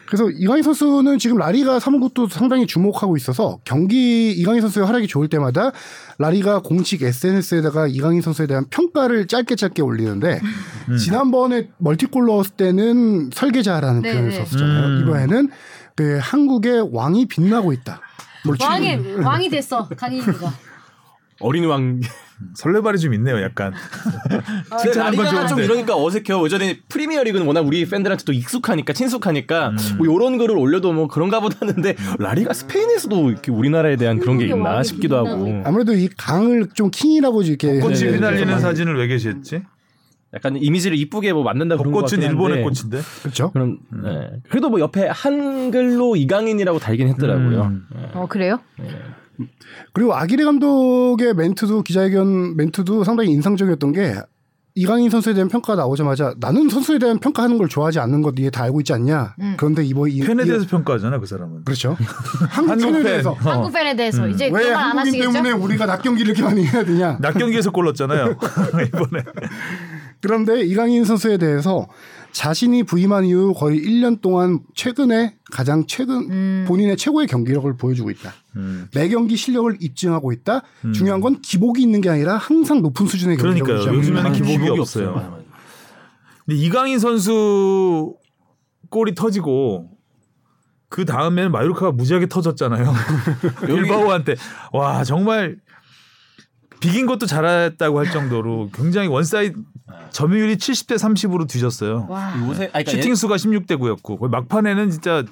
그래서 이강인 선수는 지금 라리가 사무국도 상당히 주목하고 있어서 경기 이강인 선수의 활약이 좋을 때마다 라리가 공식 SNS에다가 이강인 선수에 대한 평가를 짧게 짧게 올리는데 음. 지난번에 멀티골 넣었을 때는 설계자라는 네, 표현을 네. 썼잖아요. 음. 이번에는 그 한국의 왕이 빛나고 있다. 뭘 왕이 왕이 됐어 강인이가. 어린 왕. 설레발이 좀 있네요, 약간. 아, 라리가가 좀 좋은데. 이러니까 어색해요. 예전에 프리미어 리그는 워낙 우리 팬들한테 또 익숙하니까 친숙하니까 음. 뭐 이런 글을 올려도 뭐 그런가 보다는데 라리가 스페인에서도 이렇게 우리나라에 대한 그런 게 있나 싶기도 하고 아무래도 이 강을 좀 킹이라고 이렇게 꽃이 네, 네, 휘날리는 네. 사진을 왜 게시했지? 약간 이미지를 이쁘게 뭐 만든다 그런 것 벚꽃은 같긴 일본의 꽃인데. 그렇죠. 그럼 네. 그래도 뭐 옆에 한글로 이강인이라고 달긴 했더라고요. 음. 네. 어 그래요? 그리고 아기레 감독의 멘트도 기자회견 멘트도 상당히 인상적이었던 게 이강인 선수에 대한 평가가 나오자마자 나는 선수에 대한 평가하는 걸 좋아하지 않는 거 니네 다 알고 있지 않냐. 음. 그런데 이번 이 팬에 이- 대해서 평가하잖아, 그 사람은. 그렇죠. 한국 한국 팬에 팬. 대해서 어. 한국 팬에 대해서 이제 왜 한국인 하시겠죠? 때문에 우리가 낮 경기를 이렇게 많이 해야 되냐. 낮 경기에서 골 넣었잖아요. 이번에. 그런데 이강인 선수에 대해서 자신이 부임한 이후 거의 1년 동안 최근에 가장 최근 음. 본인의 최고의 경기력을 보여주고 있다. 음. 매 경기 실력을 입증하고 있다. 중요한 건 기복이 있는 게 아니라 항상 높은 수준의 경기력을 그러니까요. 요즘에는 있다. 기복이 없어요. 근데 이강인 선수 골이 터지고 그 다음에는 마요르카가 무지하게 터졌잖아요. 빌바오한테 와 정말 비긴 것도 잘했다고 할 정도로 굉장히 one-side 점유율이 70대 30으로 뒤졌어요. 와. 요새 아니, 그러니까 슈팅 수가 16대 9였고 거의 막판에는 진짜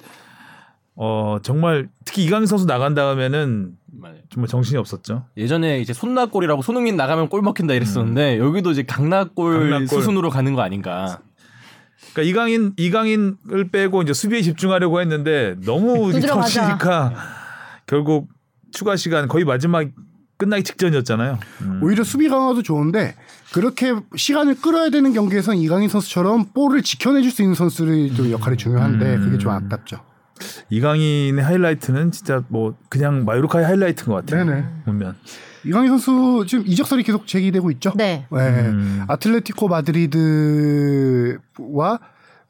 어 정말 특히 이강인 선수 나간 다음에는 예- 맞아요. 정말 정신이 없었죠. 예전에 이제 손나골이라고 손흥민 나가면 골 먹힌다 이랬었는데 여기도 이제 강나골, 강나골. 수순으로 가는 거 아닌가. 그러니까 이강인 이강인을 빼고 이제 수비에 집중하려고 했는데 너무. 터지니까 결국 추가 시간 거의 마지막 끝나기 직전이었잖아요. 음. 오히려 수비 강화도 좋은데 그렇게 시간을 끌어야 되는 경기에선 이강인 선수처럼 볼을 지켜내줄 수 있는 선수들이 좀 역할이 중요한데 음. 그게 좀 아깝죠. 이강인의 하이라이트는 진짜 뭐 그냥 마요르카의 하이라이트인 것 같아요. 네네. 보면 이강인 선수 지금 이적설이 계속 제기되고 있죠. 네. 네. 음. 아틀레티코 마드리드와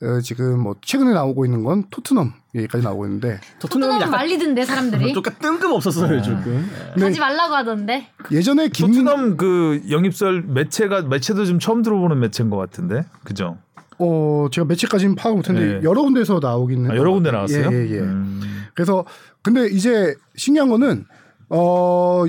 어, 지금 뭐 최근에 나오고 있는 건 토트넘 얘기까지 나오고 있는데 토트넘 약간 말리던데 사람들이 좀 뜬금 없었어요 조금. 네. 하지 말라고 하던데. 예전에 김민 토트넘 그 영입설 매체가 매체도 좀 처음 들어보는 매체인 것 같은데 그죠? 어 제가 매체까지는 파악 못했는데 네. 여러 군데서 나오긴 아, 여러 군데 나왔어요. 예, 예, 예. 음. 그래서 근데 이제 신기한 거는 어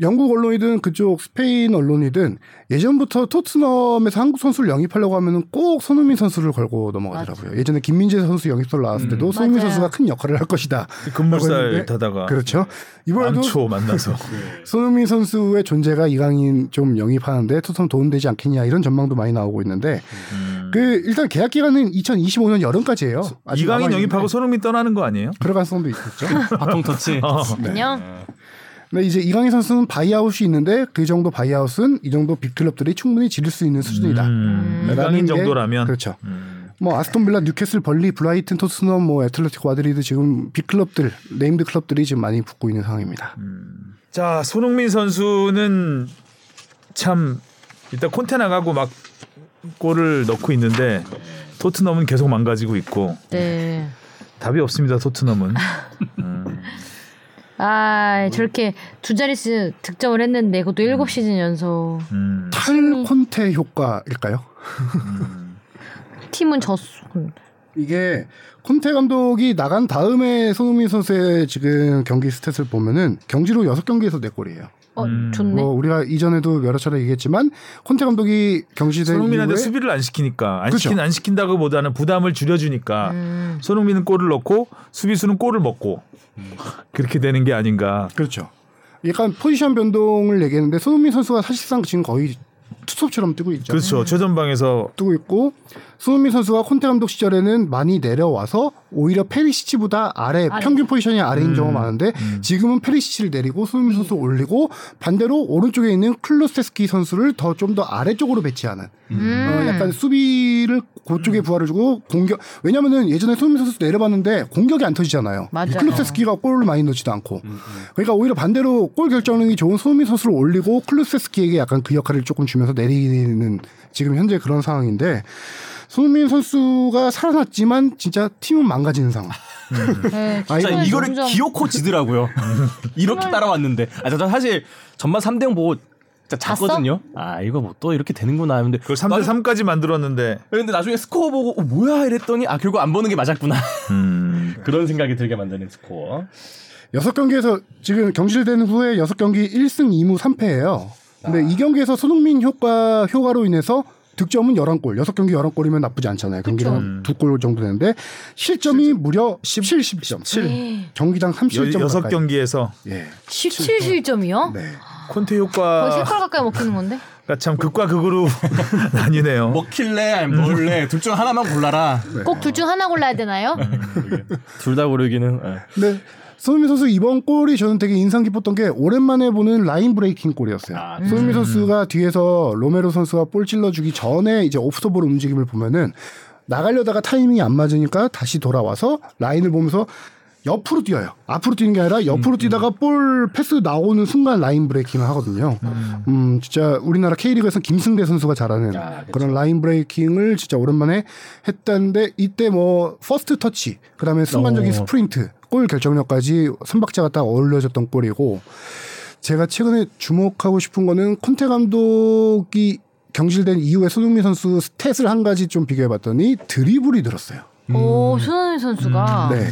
영국 언론이든 그쪽 스페인 언론이든 예전부터 토트넘에서 한국 선수를 영입하려고 하면은 꼭 손흥민 선수를 걸고 넘어가더라고요. 예전에 김민재 선수 영입설 나왔을 때도 손흥민 맞아요. 선수가 큰 역할을 할 것이다. 금물살 라고 했는데 타다가 그렇죠. 이번에도 암초 만나서 손흥민 선수의 존재가 이강인 좀 영입하는데 토트넘 도움되지 않겠냐 이런 전망도 많이 나오고 있는데 음. 그 일단 계약 기간은 2025년 여름까지예요. 이강인 영입하고 손흥민 떠나는 거 아니에요? 그럴 가능성도 있겠죠. 바통 터치. 어. 안녕. 근데 이제 이강인 선수는 buyout이 있는데 그 정도 buyout은 이 정도 big club들이 충분히 지를 수 있는 수준이다. 음. 라는 이강인 게- 정도라면 그렇죠. 음. 뭐 아스톤 빌라, 뉴캐슬, 번리, 브라이튼, 토트넘, 뭐 애틀레티코 마드리드 지금 big club들, named 클럽들이 지금 많이 붙고 있는 상황입니다. 자 손흥민 선수는 참 일단 콘테 나가고 막 골을 넣고 있는데 토트넘은 계속 망가지고 있고 네. 답이 없습니다 토트넘은 음. 아 저렇게 두 자릿수 득점을 했는데 그것도 일곱 시즌 연속. 음. 탈 콘테 효과일까요? 팀은 졌어. 이게 콘테 감독이 나간 다음에 손흥민 선수의 지금 경기 스탯을 보면은 경지로 6경기에서 4골이에요. 어 음, 좋네. 뭐 우리가 이전에도 여러 차례 얘기했지만 콘테 감독이 경시된 손흥민한테 이후에 수비를 안 시키니까 안 그렇죠. 시킨 안 시킨다고보다는 부담을 줄여주니까 음. 손흥민은 골을 넣고 수비수는 골을 먹고 그렇게 되는 게 아닌가. 그렇죠. 약간 포지션 변동을 얘기했는데 손흥민 선수가 사실상 지금 거의 투톱처럼 뛰고 있죠. 그렇죠. 최전방에서 뛰고 있고 손흥민 선수가 콘테 감독 시절에는 많이 내려와서 오히려 페리시치보다 아래, 아래. 평균 포지션이 아래인 음. 경우가 많은데 지금은 페리시치를 내리고 손흥민 선수 를 올리고 반대로 오른쪽에 있는 클루세스키 선수를 더 좀 더 아래쪽으로 배치하는 음. 어, 약간 수비를 그쪽에 부활을 주고 공격 왜냐면은 예전에 손흥민 선수 내려봤는데 공격이 안 터지잖아요. 맞아요. 클루세스키가 골을 많이 넣지도 않고 그러니까 오히려 반대로 골 결정력이 좋은 손흥민 선수를 올리고 클루세스키에게 약간 그 역할을 조금 주면서 내리는 지금 현재 그런 상황인데 손흥민 선수가 살아났지만 진짜 팀은 망가지는 상황. 네, 아, 자, 팀은 이거를 점점- 기어코 지더라고요. 이렇게 따라왔는데. 아, 저 사실 전반 3대 0 보고 진짜 잤거든요. 아, 이거 뭐 또 이렇게 되는구나 했는데. 그 3대 3까지 만들었는데 근데 나중에 스코어 보고 어, 뭐야 이랬더니 아 결국 안 보는 게 맞았구나. 음. 그런 생각이 들게 만드는 스코어. 여섯 경기에서 지금 경질된 후에 여섯 경기 1승 2무 3패예요. 근데 이 경기에서 손흥민 효과 효과로 인해서 득점은 11골. 6경기 11골이면 나쁘지 않잖아요. 경기당 두골 정도 되는데 실점이 무려 17, 10점. 7 경기당 30점 여섯 가까이. 경기에서 예. 17 실점이요? 네. 콘테 거의 효과가 세골 가까이 먹히는 건데. 참 극과 극으로 나뉘네요. 먹힐래 아니면 먹을래 둘 중 하나만 골라라. 꼭둘 중 하나 골라야 되나요? 둘 다 고르기는. 예. 손흥민 선수 이번 골이 저는 되게 인상 깊었던 게 오랜만에 보는 라인 브레이킹 골이었어요. 아, 손흥민 선수가 뒤에서 로메로 선수가 볼 찔러주기 전에 이제 오프서볼 움직임을 보면은 나가려다가 타이밍이 안 맞으니까 다시 돌아와서 라인을 보면서 옆으로 뛰어요. 앞으로 뛰는 게 아니라 옆으로 뛰다가 볼 패스 나오는 순간 line breaking을 하거든요. 음, 진짜 우리나라 K리그에서 김승대 선수가 잘하는 아. 그런 line breaking을 진짜 오랜만에 했다는데 이때 뭐 first touch, 그다음에 순간적인 어. 스프린트, 골 결정력까지 삼박자가 딱 어우러졌던 골이고 제가 최근에 주목하고 싶은 거는 콘테 감독이 경질된 이후에 손흥민 선수 스탯을 한 가지 좀 비교해 봤더니 드리블이 늘었어요. 오 손흥민 선수가. 네.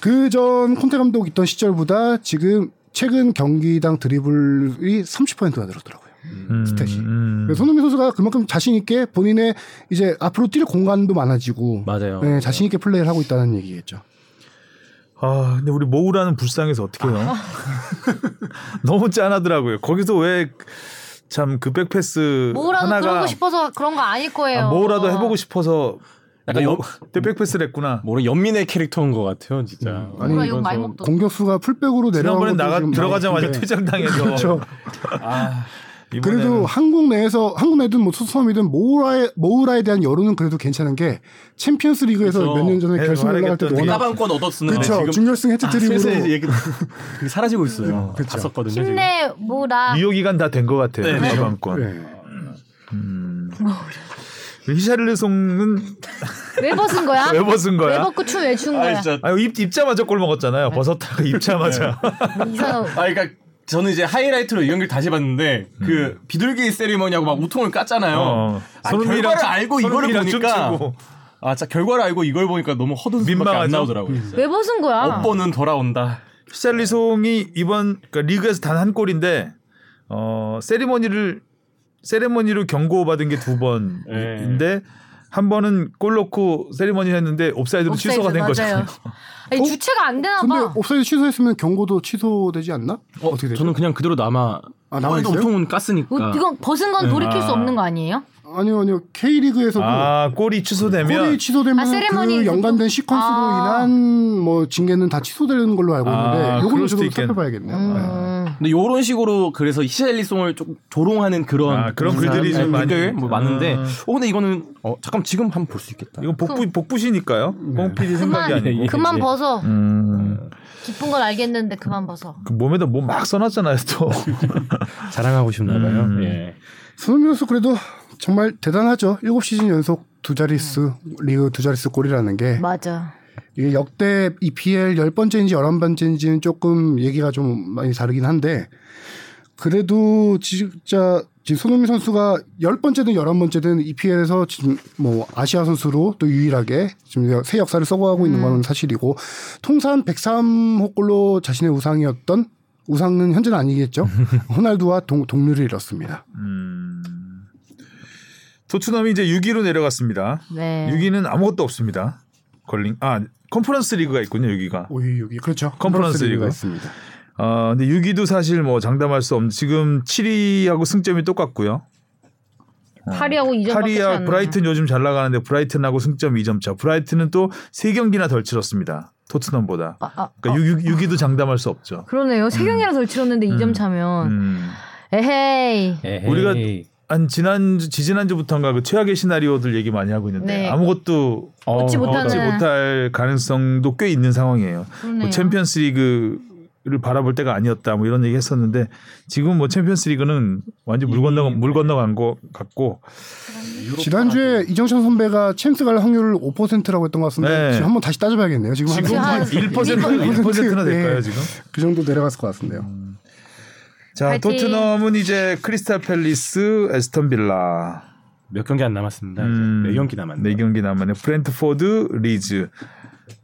그 전 콘테 감독 있던 시절보다 지금 최근 경기당 드리블이 30%가 늘었더라고요. 음, 스탯이. 음. 그래서 손흥민 선수가 그만큼 자신 있게 본인의 이제 앞으로 뛸 공간도 많아지고 맞아요. 네, 자신 있게 플레이를 하고 있다는 얘기겠죠. 아, 근데 우리 모우라는 불쌍해서 어떻게 해요? 너무 짠하더라고요. 거기서 왜 참 그 백패스 뭐라도 하나가 그러고 싶어서 그런 거 아닐 거예요. 아, 뭐라도 해보고 싶어서 약간 뭐, 연, 그때 백패스를 했구나. 뭐라 연민의 캐릭터인 것 같아요, 진짜. 아니, 누가 이건. 공격수가 풀백으로 지난번에 내려가고 나가 들어가자마자 퇴장당해서 그렇죠. 아, 그래도 이번에는 한국 내에서 한국 내든 뭐 수섬이든 모우라에 모우라에 대한 여론은 그래도 괜찮은 게 챔피언스 리그에서 그렇죠. 몇년 전에 네, 결승 올라갈 때도 워낙 까방권 얻었었는데 그렇죠 지금 준결승 해트트릭으로 슬슬 이제 얘기 그게 사라지고 있어요. 그렇죠. 봤었거든요. 지금. 힘내 뭐라. 유효 기간 다 된 것 같아요. 네, 네. 가방권. 네. 음. 히샬르송은 왜 벗은 거야? 왜 벗은 왜 거야? 벗고 춤 왜춘아 거야? 진짜. 아, 입 입자마자 골 먹었잖아요. 벗었다가 입자마자. 이상한. 아 그러니까 저는 이제 하이라이트로 이 경기를 다시 봤는데 그 비둘기 세리머니하고 막 우통을 깠잖아요. 어. 아, 결과를 춤- 알고 이거를 손흥민이랑 보니까 춤추고. 아 진짜 결과를 알고 이걸 보니까 너무 안 민망하죠? 나오더라고요. 왜 벗은 거야? 업보는 돌아온다. 히샬리송이 이번 그러니까 리그에서 단 한 골인데 어 세리머니를 세리머니로 경고받은 게 두 번인데 한 번은 골 넣고 세리머니 했는데 옵사이드로 옵사이드, 취소가 된 맞아요. 거잖아요. 아니, 어? 주체가 안 되나 근데 봐. 옵사이드 취소했으면 경고도 취소되지 않나? 어, 떻게 되죠? 저는 그냥 그대로 남아. 아, 남아 있어요? 웃통은 깠으니까. 뭐, 이건 벗은 건 돌이킬 수 아. 없는 거 아니에요? 아니요 아니요 K리그에서도 아 골이 취소되면 골이 취소되면 아, 세레머니 그 연관된 시퀀스로 아. 인한 뭐 징계는 다 취소되는 걸로 알고 있는데 아, 수도 저도 있겠네. 살펴봐야겠네요. 네. 음. 근데 요런 식으로 그래서 히샬리송을 좀 조롱하는 그런 아, 그런 글들이 좀 많이- 뭐 많은데 음. 어 근데 이거는 어 잠깐 지금 한번 볼 수 있겠다. 이건 복부 복부시니까요. 뽕필이 생각이 그만 아니고. 그만 예. 벗어. 음, 기쁜 건 알겠는데 그만 벗어. 그 몸에다 뭐막 써놨잖아요 또. 자랑하고 싶나 봐요. 음. 예. 손흥민 선수 그래도 정말 대단하죠. 7시즌 연속 두 자릿수 리그 두 자릿수 골이라는 게 맞아. 이게 역대 EPL 10번째인지 11번째인지는 조금 얘기가 좀 많이 다르긴 한데 그래도 진짜 지금 손흥민 선수가 10번째든 11번째든 EPL에서 지금 뭐 아시아 선수로 또 유일하게 지금 새 역사를 써고하고 있는 건 사실이고 통산 103호 골로 자신의 우상이었던 우상은 현재는 아니겠죠. 호날두와 동, 동률을 이뤘습니다. 음. 토트넘이 이제 6위로 내려갔습니다. 네. 6위는 아무것도 없습니다. 걸링 아 컨퍼런스 리그가 있군요. 6위가. 오이 여기 그렇죠. 컨퍼런스 리그가 리그. 있습니다. 어, 근데 6위도 사실 뭐 장담할 수 없는 지금 7위하고 승점이 똑같고요. 8위하고 2점 밖에 차이 8위와 안 브라이튼 요즘 잘 나가는데 브라이튼하고 승점 2점 차. 브라이튼은 또 3경기나 덜 치렀습니다. 토트넘보다. 아, 아, 그러니까 6, 6, 6위도 장담할 수 없죠. 그러네요. 세 경기나 덜 치렀는데 이 2점 차면 음. 에헤이. 우리가 한 지난주 지지난주부터인가 그 최악의 시나리오들 얘기 많이 하고 있는데 네. 아무것도 얻지 어, 못하는. 얻지 못할 가능성도 꽤 있는 상황이에요. 뭐 챔피언스 리그 를 바라볼 때가 아니었다 뭐 이런 얘기 했었는데 지금 뭐 챔피언스 리그는 완전 물 건너 물 건너간 것 같고 지난주에 이정찬 선배가 챔스 갈 확률을 5%라고 했던 것 같은데 네. 지금 한번 다시 따져봐야겠네요. 지금 한 지금 한1% 1% 1%나 될까요 네. 지금? 그 정도 내려갔을 것 같은데요. 자 파이팅. 토트넘은 이제 크리스탈 팰리스, 애스턴 빌라 몇 경기 안 남았습니다. 음, 네 경기 남았네요. 네 경기 남았네. 브랜트포드, 리즈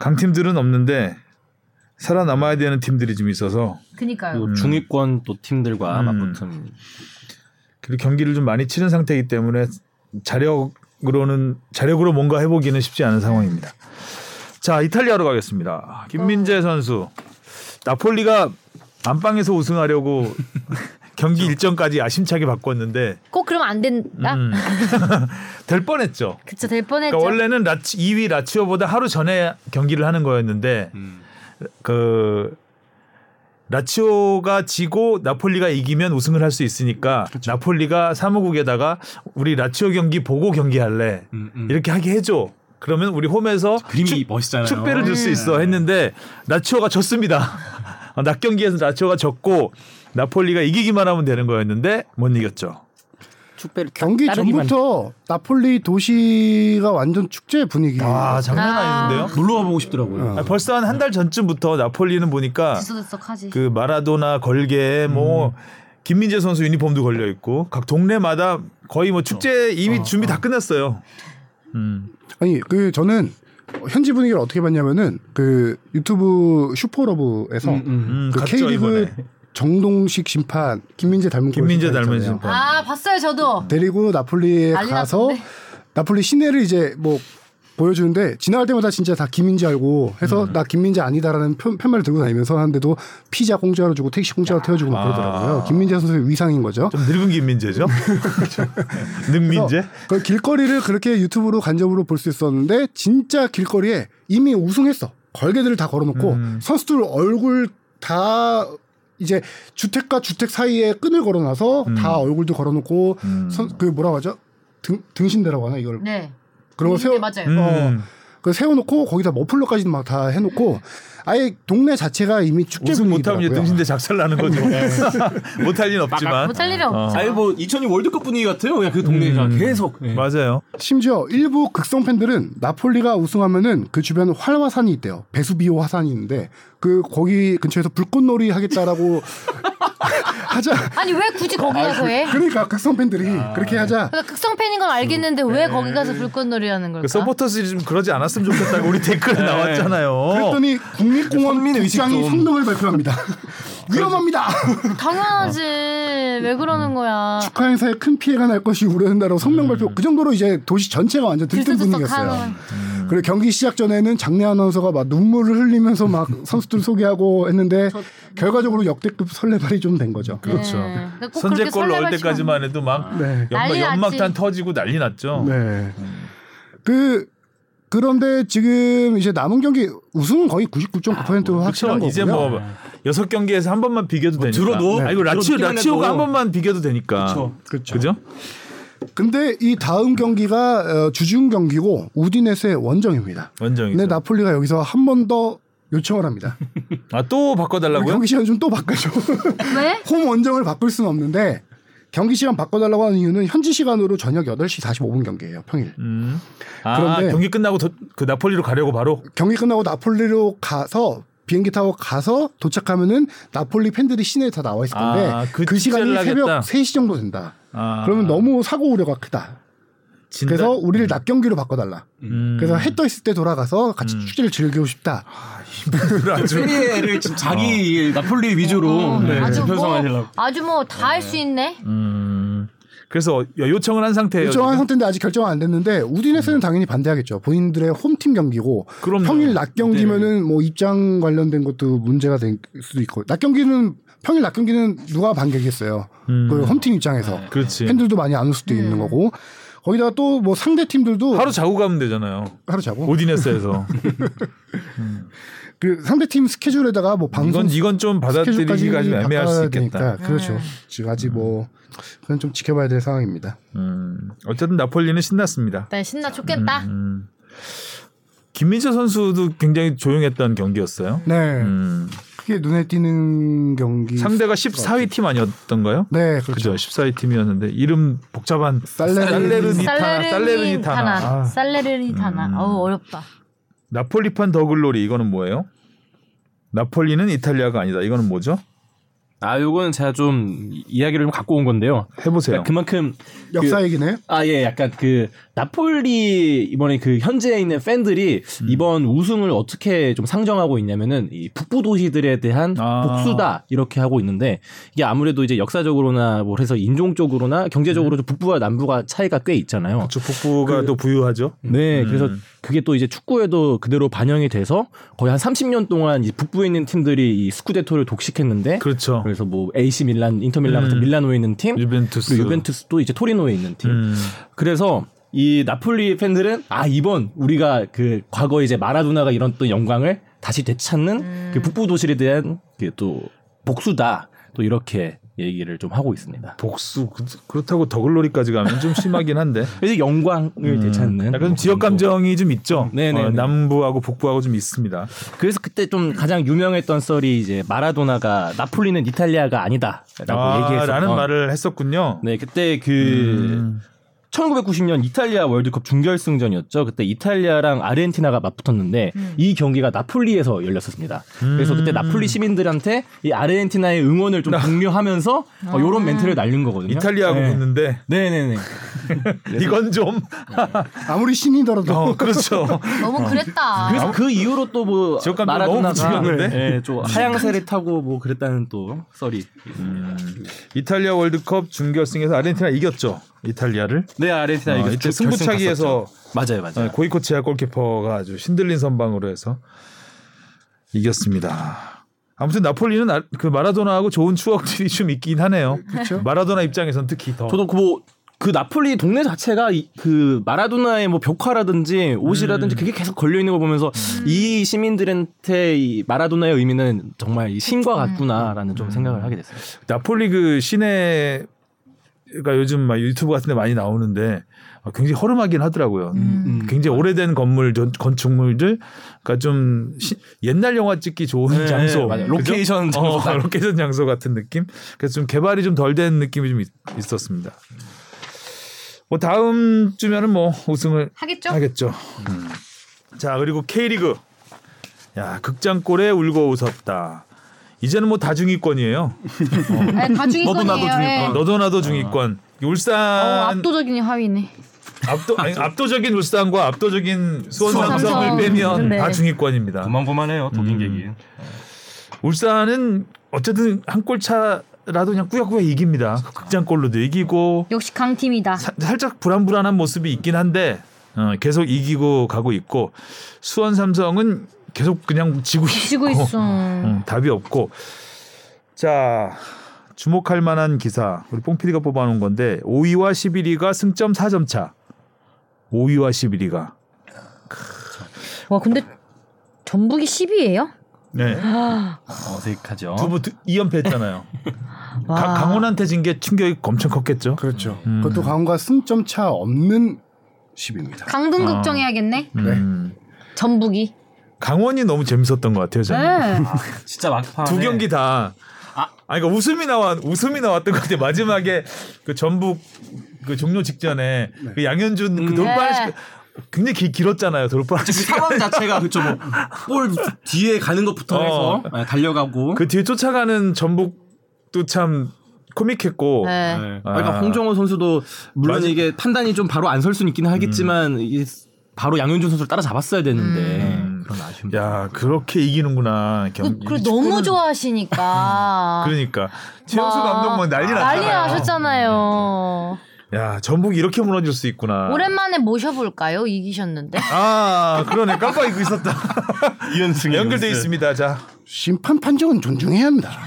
강팀들은 없는데 살아남아야 되는 팀들이 좀 있어서 그니까요. 그리고 중위권 또 팀들과 음. 맞붙은 그리고 경기를 좀 많이 치른 상태이기 때문에 자력으로는 자력으로 뭔가 해보기는 쉽지 않은 상황입니다. 자 이탈리아로 가겠습니다. 김민재 선수 나폴리가 안방에서 우승하려고 경기 일정까지 야심차게 바꿨는데 꼭 그러면 안 된다. 음, 될 뻔했죠. 그쵸 될 뻔했죠. 그러니까 원래는 라치, 2위 라치오보다 하루 전에 경기를 하는 거였는데 그 라치오가 지고 나폴리가 이기면 우승을 할 수 있으니까 나폴리가 사무국에다가 우리 라치오 경기 보고 경기할래 음, 음. 이렇게 하게 해줘. 그러면 우리 홈에서 그림이 축- 멋있잖아요. 축배를 줄 수 있어 했는데 라치오가 졌습니다. 어, 낮 경기에서 라치오가 졌고 나폴리가 이기기만 하면 되는 거였는데 못 이겼죠. 축배를 경기 따르기만 전부터 나폴리 도시가 완전 축제 분위기. 아 장난 아. 아닌데요? 놀러 가보고 싶더라고요. 어. 아, 벌써 한 한 달 전쯤부터 나폴리는 보니까 들썩들썩하지. 그 마라도나 걸개 뭐 김민재 선수 유니폼도 걸려 있고 각 동네마다 거의 뭐 축제 이미 준비 다 끝났어요. 음. 아니 그 저는 현지 분위기를 어떻게 봤냐면은 그 유튜브 슈퍼러브에서 음, 음. 음, 그 K리그. 정동식 심판 김민재 닮은 김민재 골 닮은 심판 있잖아요. 심판. 아 봤어요 저도. 데리고 나폴리에 가서. 나폴리 시내를 이제 뭐 보여주는데 지나갈 때마다 진짜 다 김민재 알고 해서 나 김민재 아니다라는 편, 편말을 들고 다니면서 하는데도 피자 공짜로 주고 택시 공짜로 태워주고 막 그러더라고요. 아. 김민재 선수의 위상인 거죠. 좀 늙은 김민재죠. 늙민재. 그 길거리를 그렇게 유튜브로 간접으로 볼 수 있었는데 진짜 길거리에 이미 우승했어. 걸개들을 다 걸어놓고 음. 선수들 얼굴 다 이제 주택과 주택 사이에 끈을 걸어놔서 다 얼굴도 걸어놓고 음. 선, 그 뭐라고 하죠? 등, 등신대라고 하나 이걸 네. 그런 거 세워 네, 맞아요. 음. 어, 그 세워놓고 거기다 머플러까지 막 다 해놓고 아예 동네 자체가 이미 축제 우승 못하면. 등신대 작살 나는 거죠. 못할 리는 없지만. 못할 일이 없죠. 아니 뭐2002 월드컵 분위기 같아요. 그냥 그 동네가 음. 계속. 예. 맞아요. 심지어 일부 극성 팬들은 나폴리가 우승하면은 그 주변 활화산이 있대요. 베수비오 화산이 있는데 그 거기 근처에서 불꽃놀이 하겠다라고 하자. 아니 왜 굳이 거기 가서 해? 그러니까 극성 팬들이 그렇게 하자. 그러니까 극성 팬인 건 알겠는데 왜 거기 가서 불꽃놀이 하는 걸까? 그 서포터들이 좀 그러지 않았으면 좋겠다고 우리 댓글에 나왔잖아요. 그랬더니 국 립공원 선민 의식 국장이 좀. 성명을 발표합니다. 위험합니다. 당연하지. 왜 그러는 거야? 축하 행사에 큰 피해가 날 것이 우려된다라고 성명 발표. 그 정도로 이제 도시 전체가 완전 들뜬 분위기였어요. 들썩들썩하는. 그리고 경기 시작 전에는 장내 아나운서가 막 눈물을 흘리면서 막 선수들 소개하고 했는데 결과적으로 역대급 설레발이 좀 된 거죠. 그렇죠. 네. 꼭 선제골 넣을 때까지만 해도 막 네. 연막, 연막탄. 터지고 난리 났죠. 네. 그 그런데 지금 이제 남은 경기 우승은 거의 99.9% 확실한 거고요. 이제 뭐 여섯 경기에서 한 번만 비겨도 되니까. 들어도? 아이고 네. 라치오 들어도 라치오가. 한 번만 비겨도 되니까. 그렇죠. 그죠? 근데 이 다음 경기가 어, 주중 경기고 우디네스의 원정입니다. 원정이죠. 근데 나폴리가 여기서 한 번 더 요청을 합니다. 아 또 바꿔달라고요? 경기 시간 좀 또 바꿔줘. 왜? 홈 원정을 바꿀 수는 없는데 경기 시간 바꿔달라고 하는 이유는 현지 시간으로 저녁 8시 45분 경기예요. 평일. 음. 아 그런데- 경기 끝나고 더, 그 나폴리로 가려고 바로. 경기 끝나고 나폴리로 가서 비행기 타고 가서 도착하면은 나폴리 팬들이 시내에 다 나와 있을 건데 아, 그, 그 시간이 새벽 하겠다. 3시 정도 된다. 아, 그러면 너무 사고 우려가 크다. 진다- 그래서 우리를 낮 경기로 바꿔달라. 음. 그래서 해 떠 있을 때 돌아가서 같이 축제를 즐기고 싶다. 아주 세리에를 지금 자기 나폴리 위주로 어, 네, 아주 뭐 편성하려고. 아주 뭐 다 할수 있네. 음. 그래서 요청을 한 상태예요. 요청한 지금? 상태인데 아직 결정 안 됐는데 우디네스는 당연히 반대하겠죠. 본인들의 홈팀 경기고 그럼요. 평일 낮 경기면은 뭐 입장 관련된 것도 문제가 될 수도 있고 낮 경기는 평일 낮 경기는 누가 반격했어요. 음. 그 홈팀 입장에서 그렇지. 팬들도 많이 안 올 수도 있는 거고 거기다가 또 뭐 상대 팀들도 하루 자고 가면 되잖아요. 하루 자고 오디네스에서. 그 상대 팀 스케줄에다가 뭐 방송 이건 이건 좀 받아들이기가 좀 애매할 수 있겠다. 되니까. 그렇죠. 지금 아직 뭐 그건 좀 지켜봐야 될 상황입니다. 음. 어쨌든 나폴리는 신났습니다. 일단 신나 좋겠다. 음. 김민재 선수도 굉장히 조용했던 경기였어요. 네, 음. 크게 눈에 띄는 경기. 상대가 14위 팀 아니었던가요? 네, 그죠. 그렇죠. 14위 팀이었는데 이름 복잡한 살레르- 살레르니타나 살레르니타나. 살레르니타나. 아, 살레르니타나. 음. 어우 어렵다. 나폴리판 더글로리 이거는 뭐예요? 나폴리는 이탈리아가 아니다. 이거는 뭐죠? 아, 요거는 제가 좀 이- 이야기를 좀 갖고 온 건데요. 해보세요. 그러니까 그만큼 역사 얘기네. 아, 예, 약간 그, 나폴리, 이번에 그 현지에 있는 팬들이 음. 이번 우승을 어떻게 좀 상정하고 있냐면은 이 북부 도시들에 대한 아. 복수다, 이렇게 하고 있는데 이게 아무래도 이제 역사적으로나 뭐 해서 인종적으로나 경제적으로 좀 북부와 남부가 차이가 꽤 있잖아요. 저 북부가 또 부유하죠. 네, 음. 그래서 그게 또 이제 축구에도 그대로 반영이 돼서 거의 한 30년 동안 이 북부에 있는 팀들이 이 스쿠데토를 독식했는데 그렇죠. 그래서 뭐 AC 밀란, 인터 밀란 같은 음. 밀라노에 있는 팀, 유벤투스. 그리고 유벤투스도 이제 토리노에 있는 팀. 음. 그래서 이 나폴리 팬들은 아 이번 우리가 그 과거 이제 마라도나가 이뤘던 영광을 다시 되찾는 그 북부 도시에 대한 그 또 복수다 또 이렇게 얘기를 좀 하고 있습니다. 복수 그- 그렇다고 더글로리까지 가면 좀 심하긴 한데. 그래서 영광을 되찾는 음. 약간 뭐 지역. 감정이 좀 있죠. 네네네. 어, 남부하고 북부하고 좀 있습니다. 그래서 그때 좀 가장 유명했던 썰이 이제 마라도나가 나폴리는 이탈리아가 아니다라고 아, 얘기해서 라는 말을 했었군요. 네 그때 그 음. 1990년 이탈리아 월드컵 준결승전이었죠. 그때 이탈리아랑 아르헨티나가 맞붙었는데 이 경기가 나폴리에서 열렸었습니다. 그래서 그때 나폴리 시민들한테 이 아르헨티나의 응원을 좀 독려하면서 어, 이런 멘트를 날린 거거든요. 이탈리아하고 네. 붙는데 네네네. 이건 좀 아무리 신이더라도 어, 그렇죠. 너무 그랬다. 그래서 그 이후로 또 뭐 마라도나가 붙이겠는데? 네, 좀 하향세를 타고 뭐 그랬다는 또 썰이 이탈리아 월드컵 준결승에서 아르헨티나 이겼죠. 이탈리아를. 네 아르헨티나 어, 이겼 이때 승부차기에서 맞아요 맞아요. 어, 고이코치아 골키퍼가 아주 신들린 선방으로 해서 이겼습니다. 아무튼 나폴리는 아- 그 마라도나하고 좋은 추억들이 좀 있긴 하네요. 그렇죠. 마라도나 입장에선 특히 더. 저도 그뭐 그 나폴리 동네 자체가 이, 그 마라도나의 뭐 벽화라든지 옷이라든지 그게 계속 걸려 있는 걸 보면서 이 시민들한테 이 마라도나의 의미는 정말 이 신과 같구나라는 좀 생각을 하게 됐어요. 나폴리 그 시내 가 요즘 막 유튜브 같은 데 많이 나오는데 어, 굉장히 허름하긴 하더라고요. 음. 굉장히 오래된 건물, 전- 건축물들, 그러니까 좀 시- 옛날 영화 찍기 좋은 네, 장소, 맞아요. 그죠? 로케이션 장소 어, 로케이션 장소 같은 느낌. 그래서 좀 개발이 좀 덜 된 느낌이 좀 있, 있었습니다. 뭐 다음 주면은 뭐 우승을 하겠죠? 하겠죠. 음. 자 그리고 K리그, 야 극장골에 울고 웃었다. 이제는 뭐 다중위권이에요. 네, 다 중위권이에요. 너도 나도 중위권. 예. 너도 나도 중위권. 울산 어, 압도적인 하위네. 압도 아니, 압도적인 울산과 압도적인 수원 삼성을 삼성. 빼면 네. 다 중위권입니다. 고만고만해요 도긴개긴. 울산은 어쨌든 한 골 차라도 그냥 꾸역꾸역 이깁니다. 극장골로도 이기고 역시 강팀이다. 사- 살짝 불안불안한 모습이 있긴 한데 어, 계속 이기고 가고 있고 수원 삼성은 계속 그냥 지고 있고 지고 있어. 음, 답이 없고 자 주목할 만한 기사 우리 뽕피디가 뽑아놓은 건데 5위와 11위가 승점 4점 차 5위와 11위가 와 근데 전북이 10위예요? 네. 어색하죠. 두부 2연패했잖아요. 와. 강원한테 진 게 충격이 엄청 컸겠죠. 그렇죠. 음. 그것도 강원과 승점 차 없는 10입니다. 강등 아. 걱정해야겠네. 음. 전북이. 강원이 너무 재밌었던 것 같아요. 저는 네. 진짜 막판. 두 경기 다. 아. 아, 그러니까 웃음이 나와 웃음이 나왔던 것 같아요. 마지막에 그 전북 그 종료 직전에 그 양현준 그 음. 돌발 네. 시간 굉장히 길, 길었잖아요. 돌발 그 시간. 상황 자체가 그쵸 뭐볼 뒤에 가는 것부터 어. 해서 네, 달려가고. 그 뒤에 쫓아가는 전북도 참 코믹했고. 네. 네. 아. 그러니까 홍정호 선수도 물론 맞아. 이게 판단이 좀 바로 안 설 수는 있긴 하겠지만 이게 바로 양현준 선수를 따라잡았어야 되는데 음. 그런 아쉬움. 야 그렇게 이기는구나. 그, 경- 그이 너무 축구는. 좋아하시니까. 그러니까 최영수 막 감독 막 난리 났잖아요. 난리 나셨잖아요. 야 전북이 이렇게 무너질 수 있구나. 오랜만에 모셔볼까요? 이기셨는데. 아 그러네 깜빡 잊고 있었다. 이연승 연결돼 있습니다. 자 심판 판정은 존중해야 합니다.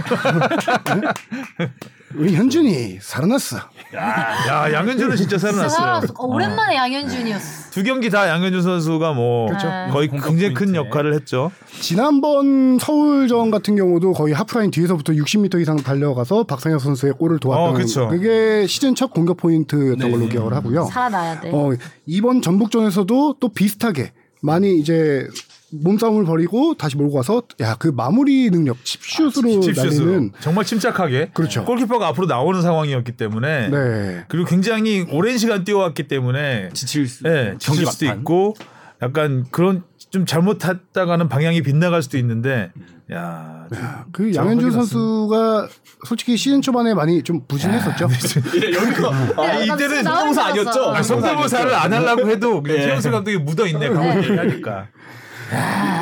우리 현준이 살아났어. 야 양현준은 진짜 살아났어요. 살았어. 어, 오랜만에 양현준이었어. 두 경기 다 양현준 선수가 뭐 그렇죠. 거의 굉장히 큰. 역할을 했죠. 지난번 서울전 같은 경우도 거의 하프라인 뒤에서부터 60m 이상 달려가서 박상혁 선수의 골을 도왔던 어, 그쵸. 그게 시즌 첫 공격 포인트였던 네. 걸로 기억을 하고요. 살아나야 돼. 어, 이번 전북전에서도 또 비슷하게 많이 이제 몸싸움을 벌이고 다시 몰고 와서 야 그 마무리 능력 칩슛으로 칩슛으로 날리는 정말 침착하게 그렇죠. 골키퍼가 앞으로 나오는 상황이었기 때문에 네. 그리고 굉장히 오랜 시간 뛰어왔기 때문에 지칠 수, 예, 지칠 수도 막판. 있고 약간 그런 좀 잘못했다가는 방향이 빗나갈 수도 있는데 야그 정확하게 양현준. 선수가 솔직히 시즌 초반에 많이 좀 부진했었죠. 여기가 아, 네, 이때는 나올 성대모사 줄 알았어. 아니었죠? 아, 성대모사를 안 하려고 해도 예. 최용수 감독이 묻어 있네 강원 얘기하니까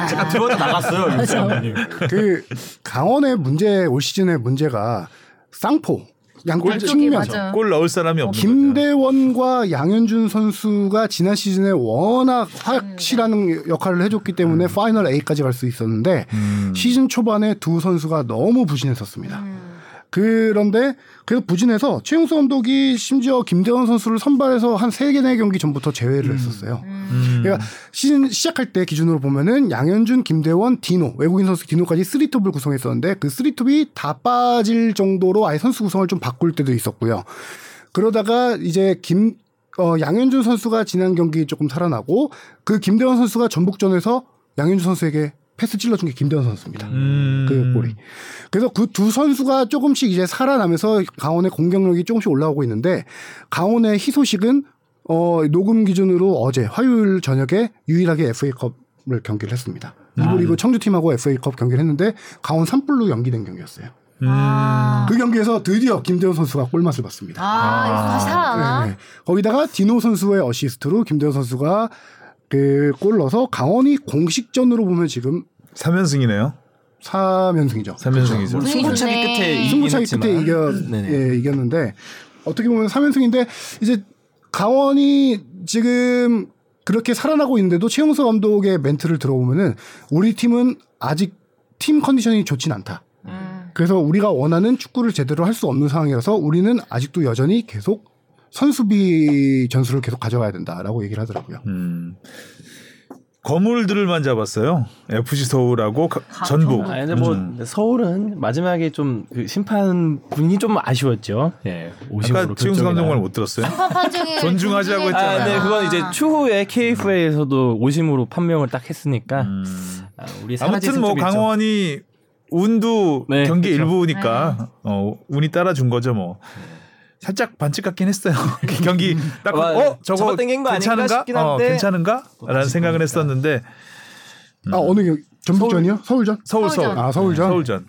제가 들어다 나갔어요. 그 강원의 문제 올 시즌의 문제가 쌍포 양골 측면. 골 넣을 사람이 없는. 김대원과 양현준 선수가 지난 시즌에 워낙 확실한 역할을 해줬기 때문에 파이널 A까지 갈 수 있었는데 음. 시즌 초반에 두 선수가 너무 부진했었습니다. 음. 그런데 그래서 부진해서 최용수 감독이 심지어 김대원 선수를 선발해서 한 세 개 네 경기 전부터 제외를 했었어요. 음. 그러니까 시즌 시작할 때 기준으로 보면은 양현준, 김대원, 디노 외국인 선수 디노까지 3톱을 구성했었는데 그 3톱이 다 빠질 정도로 아예 선수 구성을 좀 바꿀 때도 있었고요. 그러다가 이제 김 어, 양현준 선수가 지난 경기 조금 살아나고 그 김대원 선수가 전북전에서 양현준 선수에게 패스 찔러준 게 김대원 선수입니다. 음. 그 골이. 그래서 그 두 선수가 조금씩 이제 살아나면서 강원의 공격력이 조금씩 올라오고 있는데 강원의 희소식은 어 녹음 기준으로 어제 화요일 저녁에 유일하게 FA컵을 경기를 했습니다. 이부 리그 청주팀하고 FA컵 경기를 했는데 강원 산불로 연기된 경기였어요. 아, 그 경기에서 드디어 김대원 선수가 골맛을 봤습니다. 아, 이거 다시 살아나? 네. 거기다가 디노 선수의 어시스트로 김대원 선수가 그 골 넣어서 강원이 공식전으로 보면 지금 3연승이네요. 4연승이죠. 3연승이죠. 분위기 승부차기 좋네. 끝에 이기긴 승부차기. 끝에 이겨 네네. 예, 이겼는데 어떻게 보면 3연승인데 이제 강원이 지금 그렇게 살아나고 있는데도 최용서 감독의 멘트를 들어보면은 우리 팀은 아직 팀 컨디션이 좋진 않다. 음. 그래서 우리가 원하는 축구를 제대로 할 수 없는 상황이라서 우리는 아직도 여전히 계속 선수비 전술을 계속 가져가야 된다라고 얘기를 하더라고요. 음. 거물들만 잡았어요. FC 서울하고 가- 가- 전북. 아 근데 뭐 음. 서울은 마지막에 좀 그 심판 분이 좀 아쉬웠죠. 예. 50으로 아까 최용수 감독 결정이 말 나- 못 들었어요? 존중하자고 했잖아요. 아, 네, 그건 이제 추후에 KFA에서도 오심으로 판명을 딱 했으니까 음. 아, 우리 아무튼 뭐 좀. 강원이 운도 네, 경기 그쵸. 일부니까 어, 운이 따라준 거죠 뭐. 살짝 반칙 같긴 했어요. 경기 딱 아, 어 저거 괜찮은가? 싶긴 어, 한데 괜찮은가?라는 생각을 했었는데 아 어느 경 전북전이요? 서울 전? 서울 서울 서울전. 아 서울전. 서울전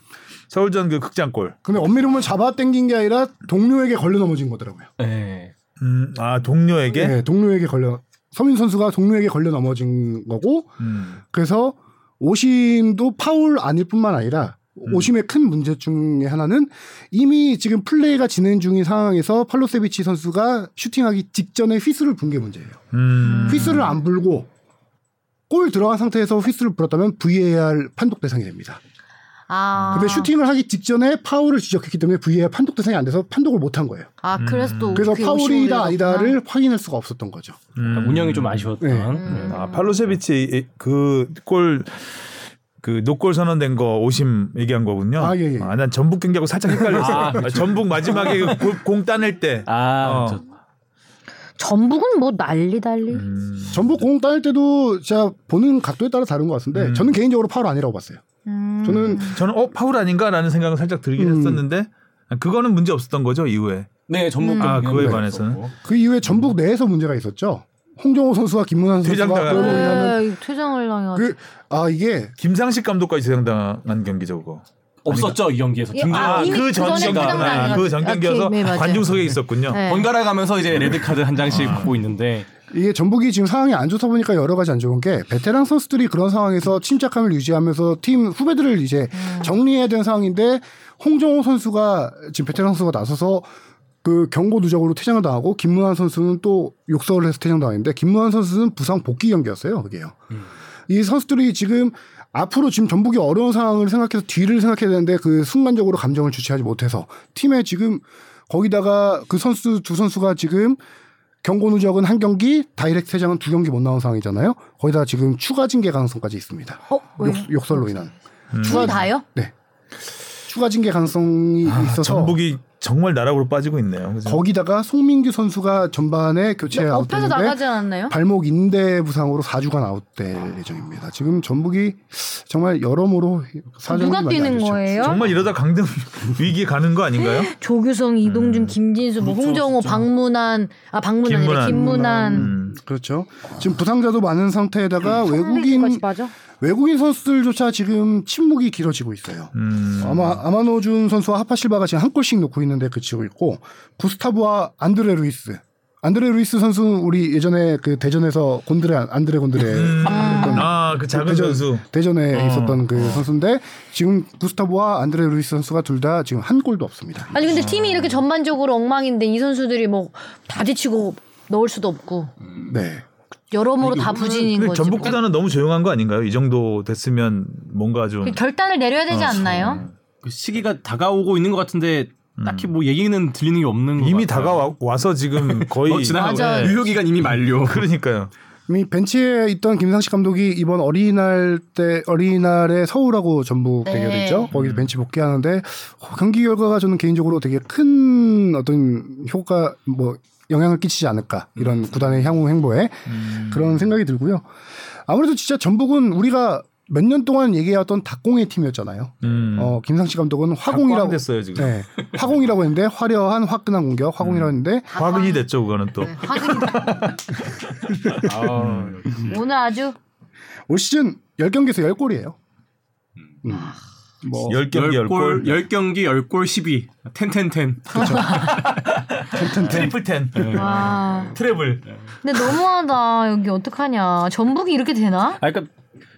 서울전 그 극장골. 근데 엄밀히 보면 잡아 당긴 게 아니라 동료에게 걸려 넘어진 거더라고요. 예. 음, 아 동료에게. 네, 동료에게 걸려 서민 선수가 동료에게 걸려 넘어진 거고 음. 그래서 오심도 파울 아닐 뿐만 아니라 오심의 큰 문제 중에 하나는 이미 지금 플레이가 진행 중인 상황에서 팔로세비치 선수가 슈팅하기 직전에 휘슬을 분 게 문제예요. 음. 휘슬을 안 불고 골 들어간 상태에서 휘슬을 불었다면 VAR 판독 대상이 됩니다. 아. 근데 슈팅을 하기 직전에 파울을 지적했기 때문에 VAR 판독 대상이 안 돼서 판독을 못 한 거예요. 아 그래서 또 그래서 파울이다 55 아니다를 확인할 수가 없었던 거죠. 음. 운영이 좀 아쉬웠던. 네. 음. 아 팔로세비치 그골 그 노골 선언된 거 오심 얘기한 거군요. 아, 예, 예. 난 전북 경기하고 살짝 헷갈렸어. 아, 아, 전북 마지막에 그 골- 공 따낼 때. 아, 어. 저, 전북은 뭐 난리 달리. 음. 전북 공 따낼 때도 제가 보는 각도에 따라 다른 것 같은데 음. 저는 개인적으로 파울 아니라고 봤어요. 음. 저는 저는 어 파울 아닌가라는 생각은 살짝 들긴 음. 했었는데 그거는 문제 없었던 거죠 이후에. 네, 전북 음. 아, 그거에 네, 관해서는? 그 이후에 전북 내에서 문제가 있었죠. 홍정호 선수와 김문환 선수가 퇴장당하고. 네, 퇴장을 당해가지고. 그, 아 이게 김상식 감독까지 퇴장당한 경기죠 그거. 없었죠 이 경기에서. 예, 아, 아그전 그전에 경기, 퇴장당한 아, 것 그전. 경기여서 아, 네, 맞아요. 관중석에 있었군요. 네. 번갈아 가면서 이제 레드 카드 한 장씩 아. 받고 있는데 이게 전북이 지금 상황이 안 좋다 보니까 여러 가지 안 좋은 게 베테랑 선수들이 그런 상황에서 침착함을 유지하면서 팀 후배들을 이제 정리해야 되는 상황인데 홍정호 선수가 지금 베테랑 선수가 나서서 그 경고 누적으로 퇴장을 당하고 김무환 선수는 또 욕설을 해서 퇴장당했는데 김무환 선수는 부상 복귀 경기였어요. 그게요. 이 선수들이 지금 앞으로 지금 전북이 어려운 상황을 생각해서 뒤를 생각해야 되는데 그 순간적으로 감정을 주체하지 못해서 팀에 지금 거기다가 그 선수 두 선수가 지금 경고 누적은 한 경기, 다이렉트 퇴장은 두 경기 못 나온 상황이잖아요. 거기다 지금 추가 징계 가능성까지 있습니다. 어, 왜요? 욕, 욕설로 인한 둘 다요? 추가 징계 가능성이 아, 있어서 전북이 정말 나락으로 빠지고 있네요. 그죠? 거기다가 송민규 선수가 전반에 교체 엎혀서 아웃됐는데 나가지 않았나요? 발목 인대 부상으로 4주간 아웃될 예정입니다. 지금 전북이 정말 여러모로 사정이 누가 뛰는. 거예요? 정말 이러다 강등 위기에 가는 거 아닌가요? 조규성, 이동준, 김진수, 뭐 그렇죠, 홍정호, 진짜. 박문환, 아 박문환 김문환. 김문환, 음. 그렇죠. 지금 부상자도 많은 상태에다가 외국인 성민규까지 빠져? 외국인 선수들조차 지금 침묵이 길어지고 있어요. 음. 아마 아마노준 선수와 하파실바가 지금 한 골씩 넣고 있는데 그치고 있고 구스타브와 안드레 루이스. 안드레 루이스 선수는 우리 예전에 그 대전에서 곤드레 안드레 곤드레 음. 아, 그 작은 대전, 선수. 대전에 어. 있었던 그 선수인데 지금 구스타브와 안드레 루이스 선수가 둘 다 지금 한 골도 없습니다. 아니 근데 팀이 이렇게 전반적으로 엉망인데 이 선수들이 뭐 다 지치고 넣을 수도 없고 네. 여러모로 다 부진인 거지. 전북 뭐. 구단은 너무 조용한 거 아닌가요? 이 정도 됐으면 뭔가 좀그 결단을 내려야 되지 어, 않나요? 그 시기가 다가오고 있는 것 같은데 딱히 뭐 얘기는 들리는 게 없는 것 이미 같아요. 다가와서 지금 거의 어. 거예요. 유효 기간 이미 만료. 그러니까요. 이미 벤치에 있던 김상식 감독이 이번 어린이날 때 어린이날에 서울하고 전북 네. 대결이 있죠. 거기서 벤치 복귀하는데 어, 경기 결과가 저는 개인적으로 되게 큰 어떤 효과 뭐 영향을 끼치지 않을까 이런 구단의 향후 행보에 그런 생각이 들고요. 아무래도 진짜 전북은 우리가 몇 년 동안 얘기해왔던 닭공의 팀이었잖아요. 음. 어, 김상식 감독은 화공이라고 됐어요 지금. 네, 화공이라고 했는데 화려한 화끈한 공격 화공이라고 했는데 화근이 됐죠 그거는 또. 네. 아, 오늘 아주 올 시즌 10경기에서 10골이에요. 음. 뭐 10경기 10골, 10골. 10경기 10골 12. ten ten ten. triple ten. 와. treble. 근데 너무하다. 여기 어떡하냐. 전북이 이렇게 되나? 아, 그러니까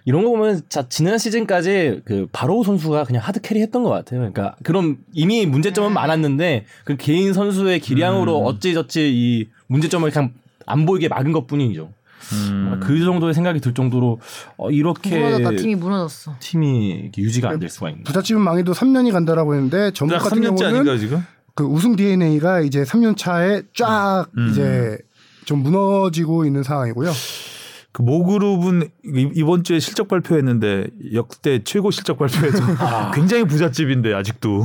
이런 거 보면 자 지난 시즌까지 그 바로우 선수가 그냥 hard carry 했던 것 같아요. 그러니까 그런 이미 문제점은 많았는데 그 개인 선수의 기량으로 어찌저찌 이 문제점을 그냥 안 보이게 막은 것뿐이죠. 음. 그 정도의 생각이 들 정도로 어, 이렇게 무너졌다. 팀이 무너졌어. 팀이 유지가 안 될 수가 있는. 부잣집은 망해도 3년이 간다라고 했는데 전북 딱 같은 3년째 경우는 아닌가 지금? 그 우승 DNA가 이제 3년 차에 쫙 음. 이제 좀 무너지고 있는 상황이고요. 그 모그룹은 이- 이번 주에 실적 발표했는데 역대 최고 실적 발표해서 굉장히 부잣집인데 아직도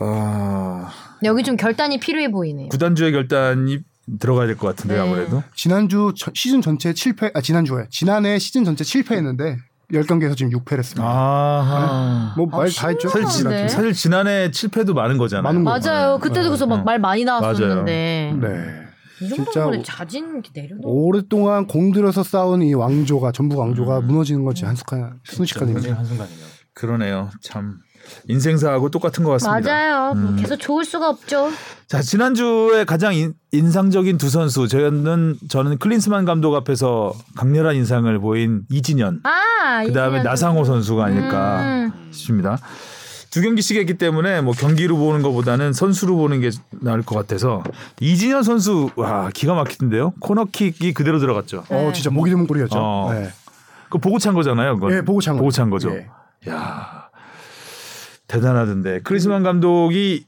아 여기 좀 결단이 필요해 보이네요. 구단주의 결단이 들어가야 될 것 같은데 네. 아무래도 지난주 저- 시즌 전체 7패 아 지난주에 지난해 시즌 전체 7패 했는데 10경기에서 지금 6패를 했습니다. 아뭐말 다 했죠. 심각한데? 사실, 네. 사실 지난해 7패도 많은 거잖아요. 많은 거. 맞아요. 그때도 그래서 막 말 많이 나왔었는데 네. 이 진짜 정도면 자진 내려놓. 오랫동안 공들여서 싸운 이 왕조가 전북 왕조가 음. 무너지는 거지 한순간 순식간입니다. 한순간이네요. 그러네요. 참 인생사하고 똑같은 것 같습니다. 맞아요. 뭐 음. 계속 좋을 수가 없죠. 자 지난주에 가장 인, 인상적인 두 선수 저는 저는 클린스만 감독 앞에서 강렬한 인상을 보인 이진현 아, 그다음에 이진현 나상호 선수. 선수가 아닐까 음. 싶습니다. 두 경기씩 했기 때문에 뭐 경기로 보는 것보다는 선수로 보는 게 나을 것 같아서 이진현 선수 와 기가 막히던데요. 코너킥이 그대로 들어갔죠. 어 진짜 목이 드문 골이었죠. 어. 네. 그 보고 찬 거잖아요. 그건. 예, 보고 찬 보고 거죠. 찬 거죠. 예. 야 대단하던데 크리스만 감독이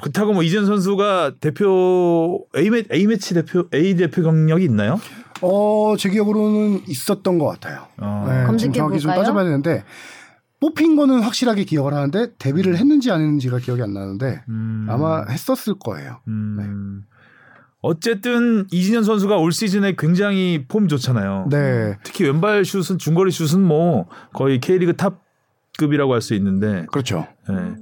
그렇다고 뭐 이전 선수가 대표 A 매 A 매치 대표 A 대표 경력이 있나요? 어, 제 기억으로는 있었던 것 같아요. 어. 네, 검색해 정확히 좀 볼까요? 따져봐야 되는데 뽑힌 거는 확실하게 기억을 하는데 데뷔를 했는지 안 했는지가 기억이 안 나는데 음. 아마 했었을 거예요. 음. 어쨌든 이진현 선수가 올 시즌에 굉장히 폼 좋잖아요. 네, 특히 왼발 슛은 중거리 슛은 뭐 거의 K리그 top 급이라고 할 수 있는데 그렇죠. 예.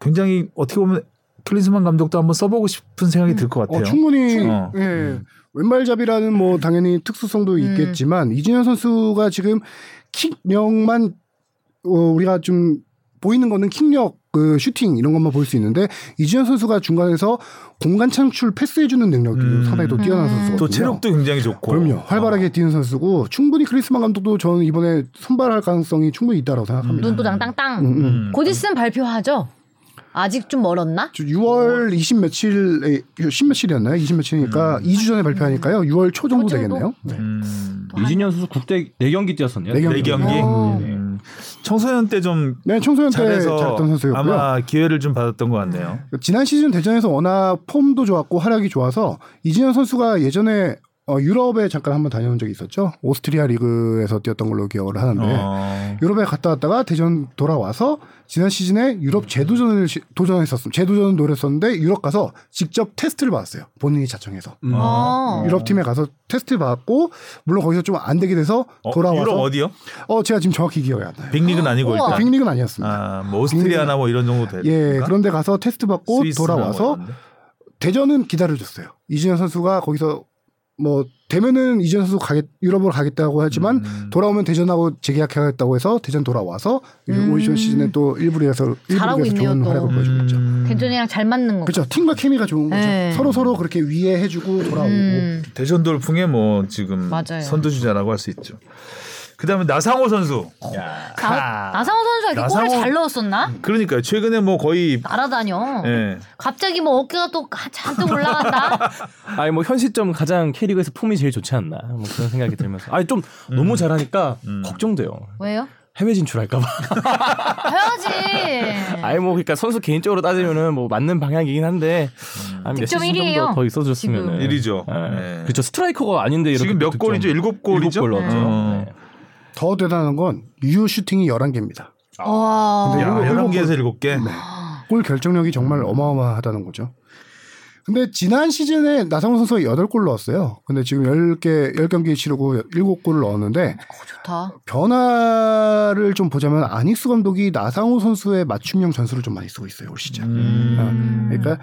굉장히 어떻게 보면 클린스만 감독도 한번 써보고 싶은 생각이 들 것 같아요. 어, 충분히 어. 예. 왼발잡이라는 뭐 당연히 특수성도 음. 있겠지만 이진현 선수가 지금 킥력만 어, 우리가 좀 보이는 거는 킥력 그 슈팅 이런 것만 볼 수 있는데 이진현 선수가 중간에서 공간 창출 패스해주는 능력도 음. 상당히 또 뛰어난 음. 선수거든요. 또 체력도 굉장히 좋고. 그럼요. 활발하게 뛰는 선수고 충분히 크리스만 감독도 저는 이번에 선발할 가능성이 충분히 있다고 생각합니다. 눈도 땅땅땅. 음, 음. 음. 곧 있으면 발표하죠. 아직 좀 멀었나? 저 6월 20 며칠에 10 며칠이었나요? 20 며칠이니까 2주 전에 발표하니까요. 6월 초 정도 초 정도? 되겠네요. 네. 음. 이진현 선수 국대 4경기 뛰었었네요. 네 경기. 네 경기. 어. 음. 청소년 때 좀 네, 청소년 때 잘해서 잘했던 선수였고요. 아마 기회를 좀 받았던 것 같네요. 지난 시즌 대전에서 워낙 폼도 좋았고 활약이 좋아서 이진현 선수가 예전에 어, 유럽에 잠깐 한번 다녀온 적이 있었죠. 오스트리아 리그에서 뛰었던 걸로 기억을 하는데 어. 유럽에 갔다 왔다가 대전 돌아와서 지난 시즌에 유럽 재도전을 시- 도전했었음. 재도전을 노렸었는데 유럽 가서 직접 테스트를 받았어요. 본인이 자청해서. 음. 어. 유럽 팀에 가서 테스트 받고 물론 거기서 좀 안 되게 돼서 어, 돌아와서 유럽 어디요? 어 제가 지금 정확히 기억이 안 나요. 빅리그는 아니고. 일단. 빅리그는 아니었습니다. 아, 뭐 오스트리아나 뭐 이런 정도 돼. 예, 그런데 가서 테스트 받고 돌아와서 대전은 기다려줬어요. 이진현 선수가 거기서 뭐 되면은 이진현 선수 가겠 유럽으로 가겠다고 하지만 음. 돌아오면 대전하고 재계약하겠다고 해서 대전 돌아와서 음. 올 시즌에 또 일부리에서 일부리에서 좋은. 활약을 보여주고 있죠. 벤존이랑 잘 맞는 거. 그렇죠. 팀과 케미가 좋은 거죠. 네. 서로 서로 그렇게 위해해주고 돌아오고. 음. 대전 돌풍에 뭐 지금 맞아요. 선두주자라고 할 수 있죠. 그다음에 나상호 선수. 야. 나, 나상호 선수가 이렇게 골을 나상호- 잘 넣었었나? 그러니까 최근에 뭐 거의 날아다녀. 예. 갑자기 뭐 어깨가 또 가- 잔뜩 올라간다. 아니 뭐 현 시점 가장 K리그에서 폼이 제일 좋지 않나 뭐 그런 생각이 들면서 아니 좀 너무 잘하니까 음. 걱정돼요 왜요? 해외 진출할까봐 해야지. 아니 뭐 그러니까 선수 개인적으로 따지면은 뭐 맞는 방향이긴 한데 한몇 득점 시즌 정도 더 있어줬으면 지금. 일이죠. 예. 네. 그렇죠 스트라이커가 아닌데 이렇게 지금 몇 득점. 골이죠? 일곱 골이죠? 일곱 골 넣었죠 어. 네. 더 대단한 건 유효 슈팅이 11개입니다. 와. 근데 야, 일곱- 일곱 11개에서 7개. 골 결정력이 정말 어마어마하다는 거죠. 근데 지난 시즌에 나상호 선수가 8골 넣었어요. 근데 지금 10개, 10경기 치르고 7골을 넣었는데 어, 좋다. 변화를 좀 보자면 아닉스 감독이 나상호 선수의 맞춤형 전술을 좀 많이 쓰고 있어요, 올 시즌. 음. 그러니까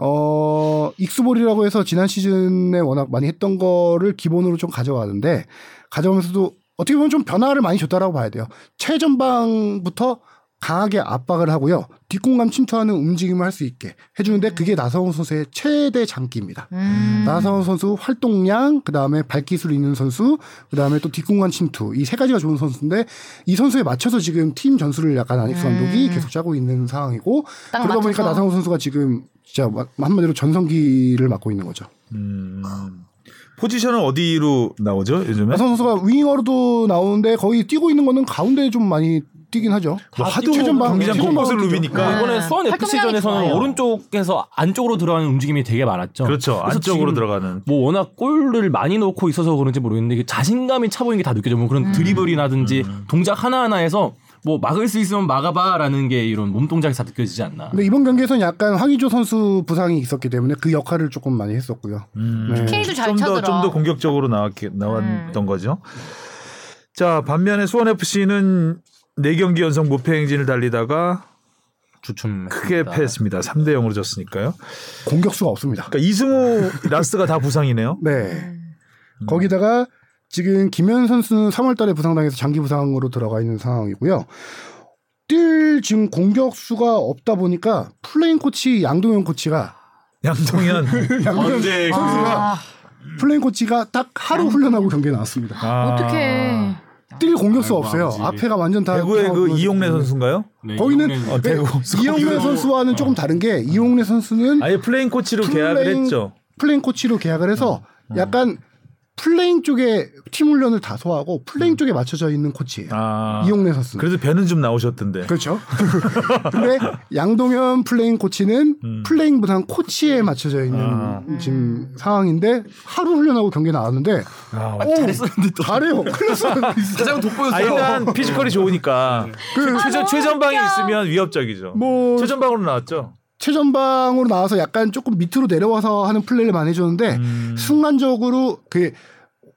어 익수볼이라고 해서 지난 시즌에 워낙 많이 했던 거를 기본으로 좀 가져가는데 가져가면서도 어떻게 보면 좀 변화를 많이 줬다라고 봐야 돼요. 최전방부터 강하게 압박을 하고요. 뒷공간 침투하는 움직임을 할 수 있게 해주는데 그게 나상호 선수의 최대 장기입니다. 음. 나상호 선수 활동량, 그 다음에 발기술 있는 선수, 그 다음에 또 뒷공간 침투 이 세 가지가 좋은 선수인데 이 선수에 맞춰서 지금 팀 전술을 약간 안익수 감독이 음. 계속 짜고 있는 상황이고 딱 그러다 보니까 맞춰서. 나성호 선수가 지금 진짜 한마디로 전성기를 맡고 있는 거죠. 음. 포지션은 어디로 나오죠 요즘에? 나성호 선수가 윙어로도 나오는데 거의 뛰고 있는 거는 가운데 좀 많이 뛰긴 하죠. 뭐다 하도 최전방, 경기장 곳곳을. 누비니까 네. 이번에 수원 FC전에서는. 오른쪽에서 안쪽으로 들어가는 움직임이 되게 많았죠. 그렇죠 안쪽으로 들어가는 뭐 워낙 골을 많이 넣고 있어서 그런지 모르겠는데 자신감이 차 보이는 게 다 느껴져. 뭐 그런 드리블이라든지 동작 하나하나에서 뭐 막을 수 있으면 막아봐라는 게 이런 몸 동작이 다 느껴지지 않나. 근데 이번 경기에서는 약간 황의조 선수 부상이 있었기 때문에 그 역할을 조금 많이 했었고요. 음. 네. 잘좀더 차더라. 좀더 공격적으로 나왔 나왔던 음. 거죠. 자 반면에 수원 FC는 네 경기 연속 무패 행진을 달리다가 주춤 크게 패했습니다. 3대 0으로 졌으니까요. 공격수가 없습니다. 그러니까 이승우 라스가 다 부상이네요. 네. 음. 거기다가 지금 김현 선수는 3월 달에 부상당해서 장기 부상으로 들어가 있는 상황이고요. 뛸 지금 공격수가 없다 보니까 playing 코치 양동현 코치가 양동현. 양동현 언제 선수가 아, playing 코치가 딱 하루 훈련하고 경기에 나왔습니다. 아. 어떡해. 뛸 공격수 없어요. 아버지. 앞에가 완전 다 대구의 그 이용래. 선수인가요? 네, 거기는 이용래는 어, 대구. 이용래 선수와는 조금 다른 게 이용래 선수는 아예 playing 코치로 계약을 playing- 했죠. playing 코치로 계약을 해서 음. 약간 playing 쪽에 팀 훈련을 다 소화하고 playing 쪽에 맞춰져 있는 코치예요. 음. 아. 이용래 선수. 그래도 배는 좀 나오셨던데. 그렇죠. 근데 양동현 playing 코치는 음. playing 부상 코치에 맞춰져 있는 아. 지금 상황인데 하루 훈련하고 경기에 나왔는데 아, 오, 잘했었는데 또 잘해요. 클래스 가장 돋보였어요. 아, 일단 physical이 좋으니까 최전 최전방에 있으면 위협적이죠. 뭐 최전방으로 나왔죠. 최전방으로 나와서 약간 조금 밑으로 내려와서 하는 플레이를 많이 해줬는데 음. 순간적으로 그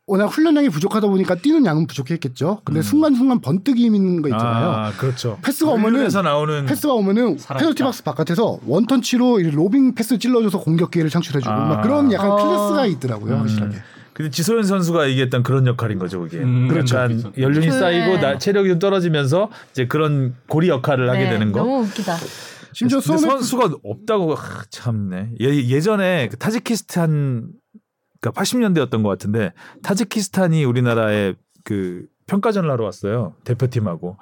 워낙 훈련량이 부족하다 보니까 뛰는 양은 부족했겠죠. 근데 순간순간 번뜩임 있는 거 있잖아요. 아, 그렇죠. 패스가 오면은 나오는 패스가 오면은. 페널티 박스 바깥에서 one touch로 이 lobbing 패스 찔러줘서 공격 기회를 창출해주고 아. 막 그런 약간 어. 클래스가 있더라고요. 확실하게. 근데 지소연 선수가 얘기했던 그런 역할인 거죠, 그게. 음, 그러니까 그렇죠. 연륜이 그- 쌓이고 나, 체력이 좀 떨어지면서 이제 그런 고리 역할을 하게 네, 되는 거. 너무 웃기다. 심지어 수원의 선수가 없다고 하, 참네. 예, 예전에 그 타지키스탄 그러니까 80년대였던 것 같은데 타지키스탄이 우리나라에 그 평가전을 하러 왔어요 대표팀하고.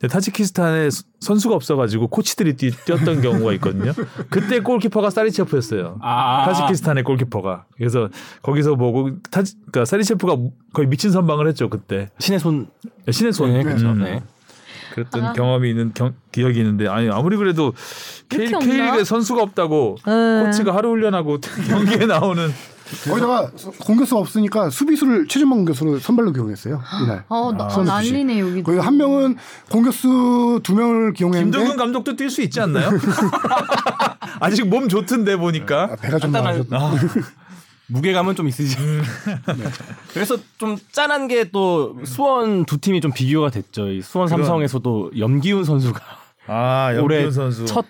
근데 타지키스탄에 스- 선수가 없어가지고 코치들이 뛰, 뛰었던 경우가 있거든요. 그때 골키퍼가 사리체프였어요. 아. 타지키스탄의 골키퍼가. 그래서 거기서 보고 타지, 그러니까 사리체프가 거의 미친 선방을 했죠 그때. 신의 손. 신의 손. 네, 그렇죠. 음. 네. 그랬던 아. 경험이 있는 경, 기억이 있는데 아니 아무리 그래도 K? K리그에 선수가 없다고 네. 코치가 하루 훈련하고 경기에 나오는 거기다가 공격수가 없으니까 수비수를 최전방 공격수로 선발로 기용했어요 이날. 어, FC. 난리네 여기. 거기 한 명은 공격수 두 명을 기용했는데 김동근 감독도 뛸 수 있지 않나요? 아직 몸 좋던데 보니까 아, 배가 좀 아, 무게감은 좀 있으지. 네. 그래서 좀 짠한 게 또 수원 두 팀이 좀 비교가 됐죠. 이 수원 삼성에서도 염기훈 선수가 아 올해 염기훈 선수 첫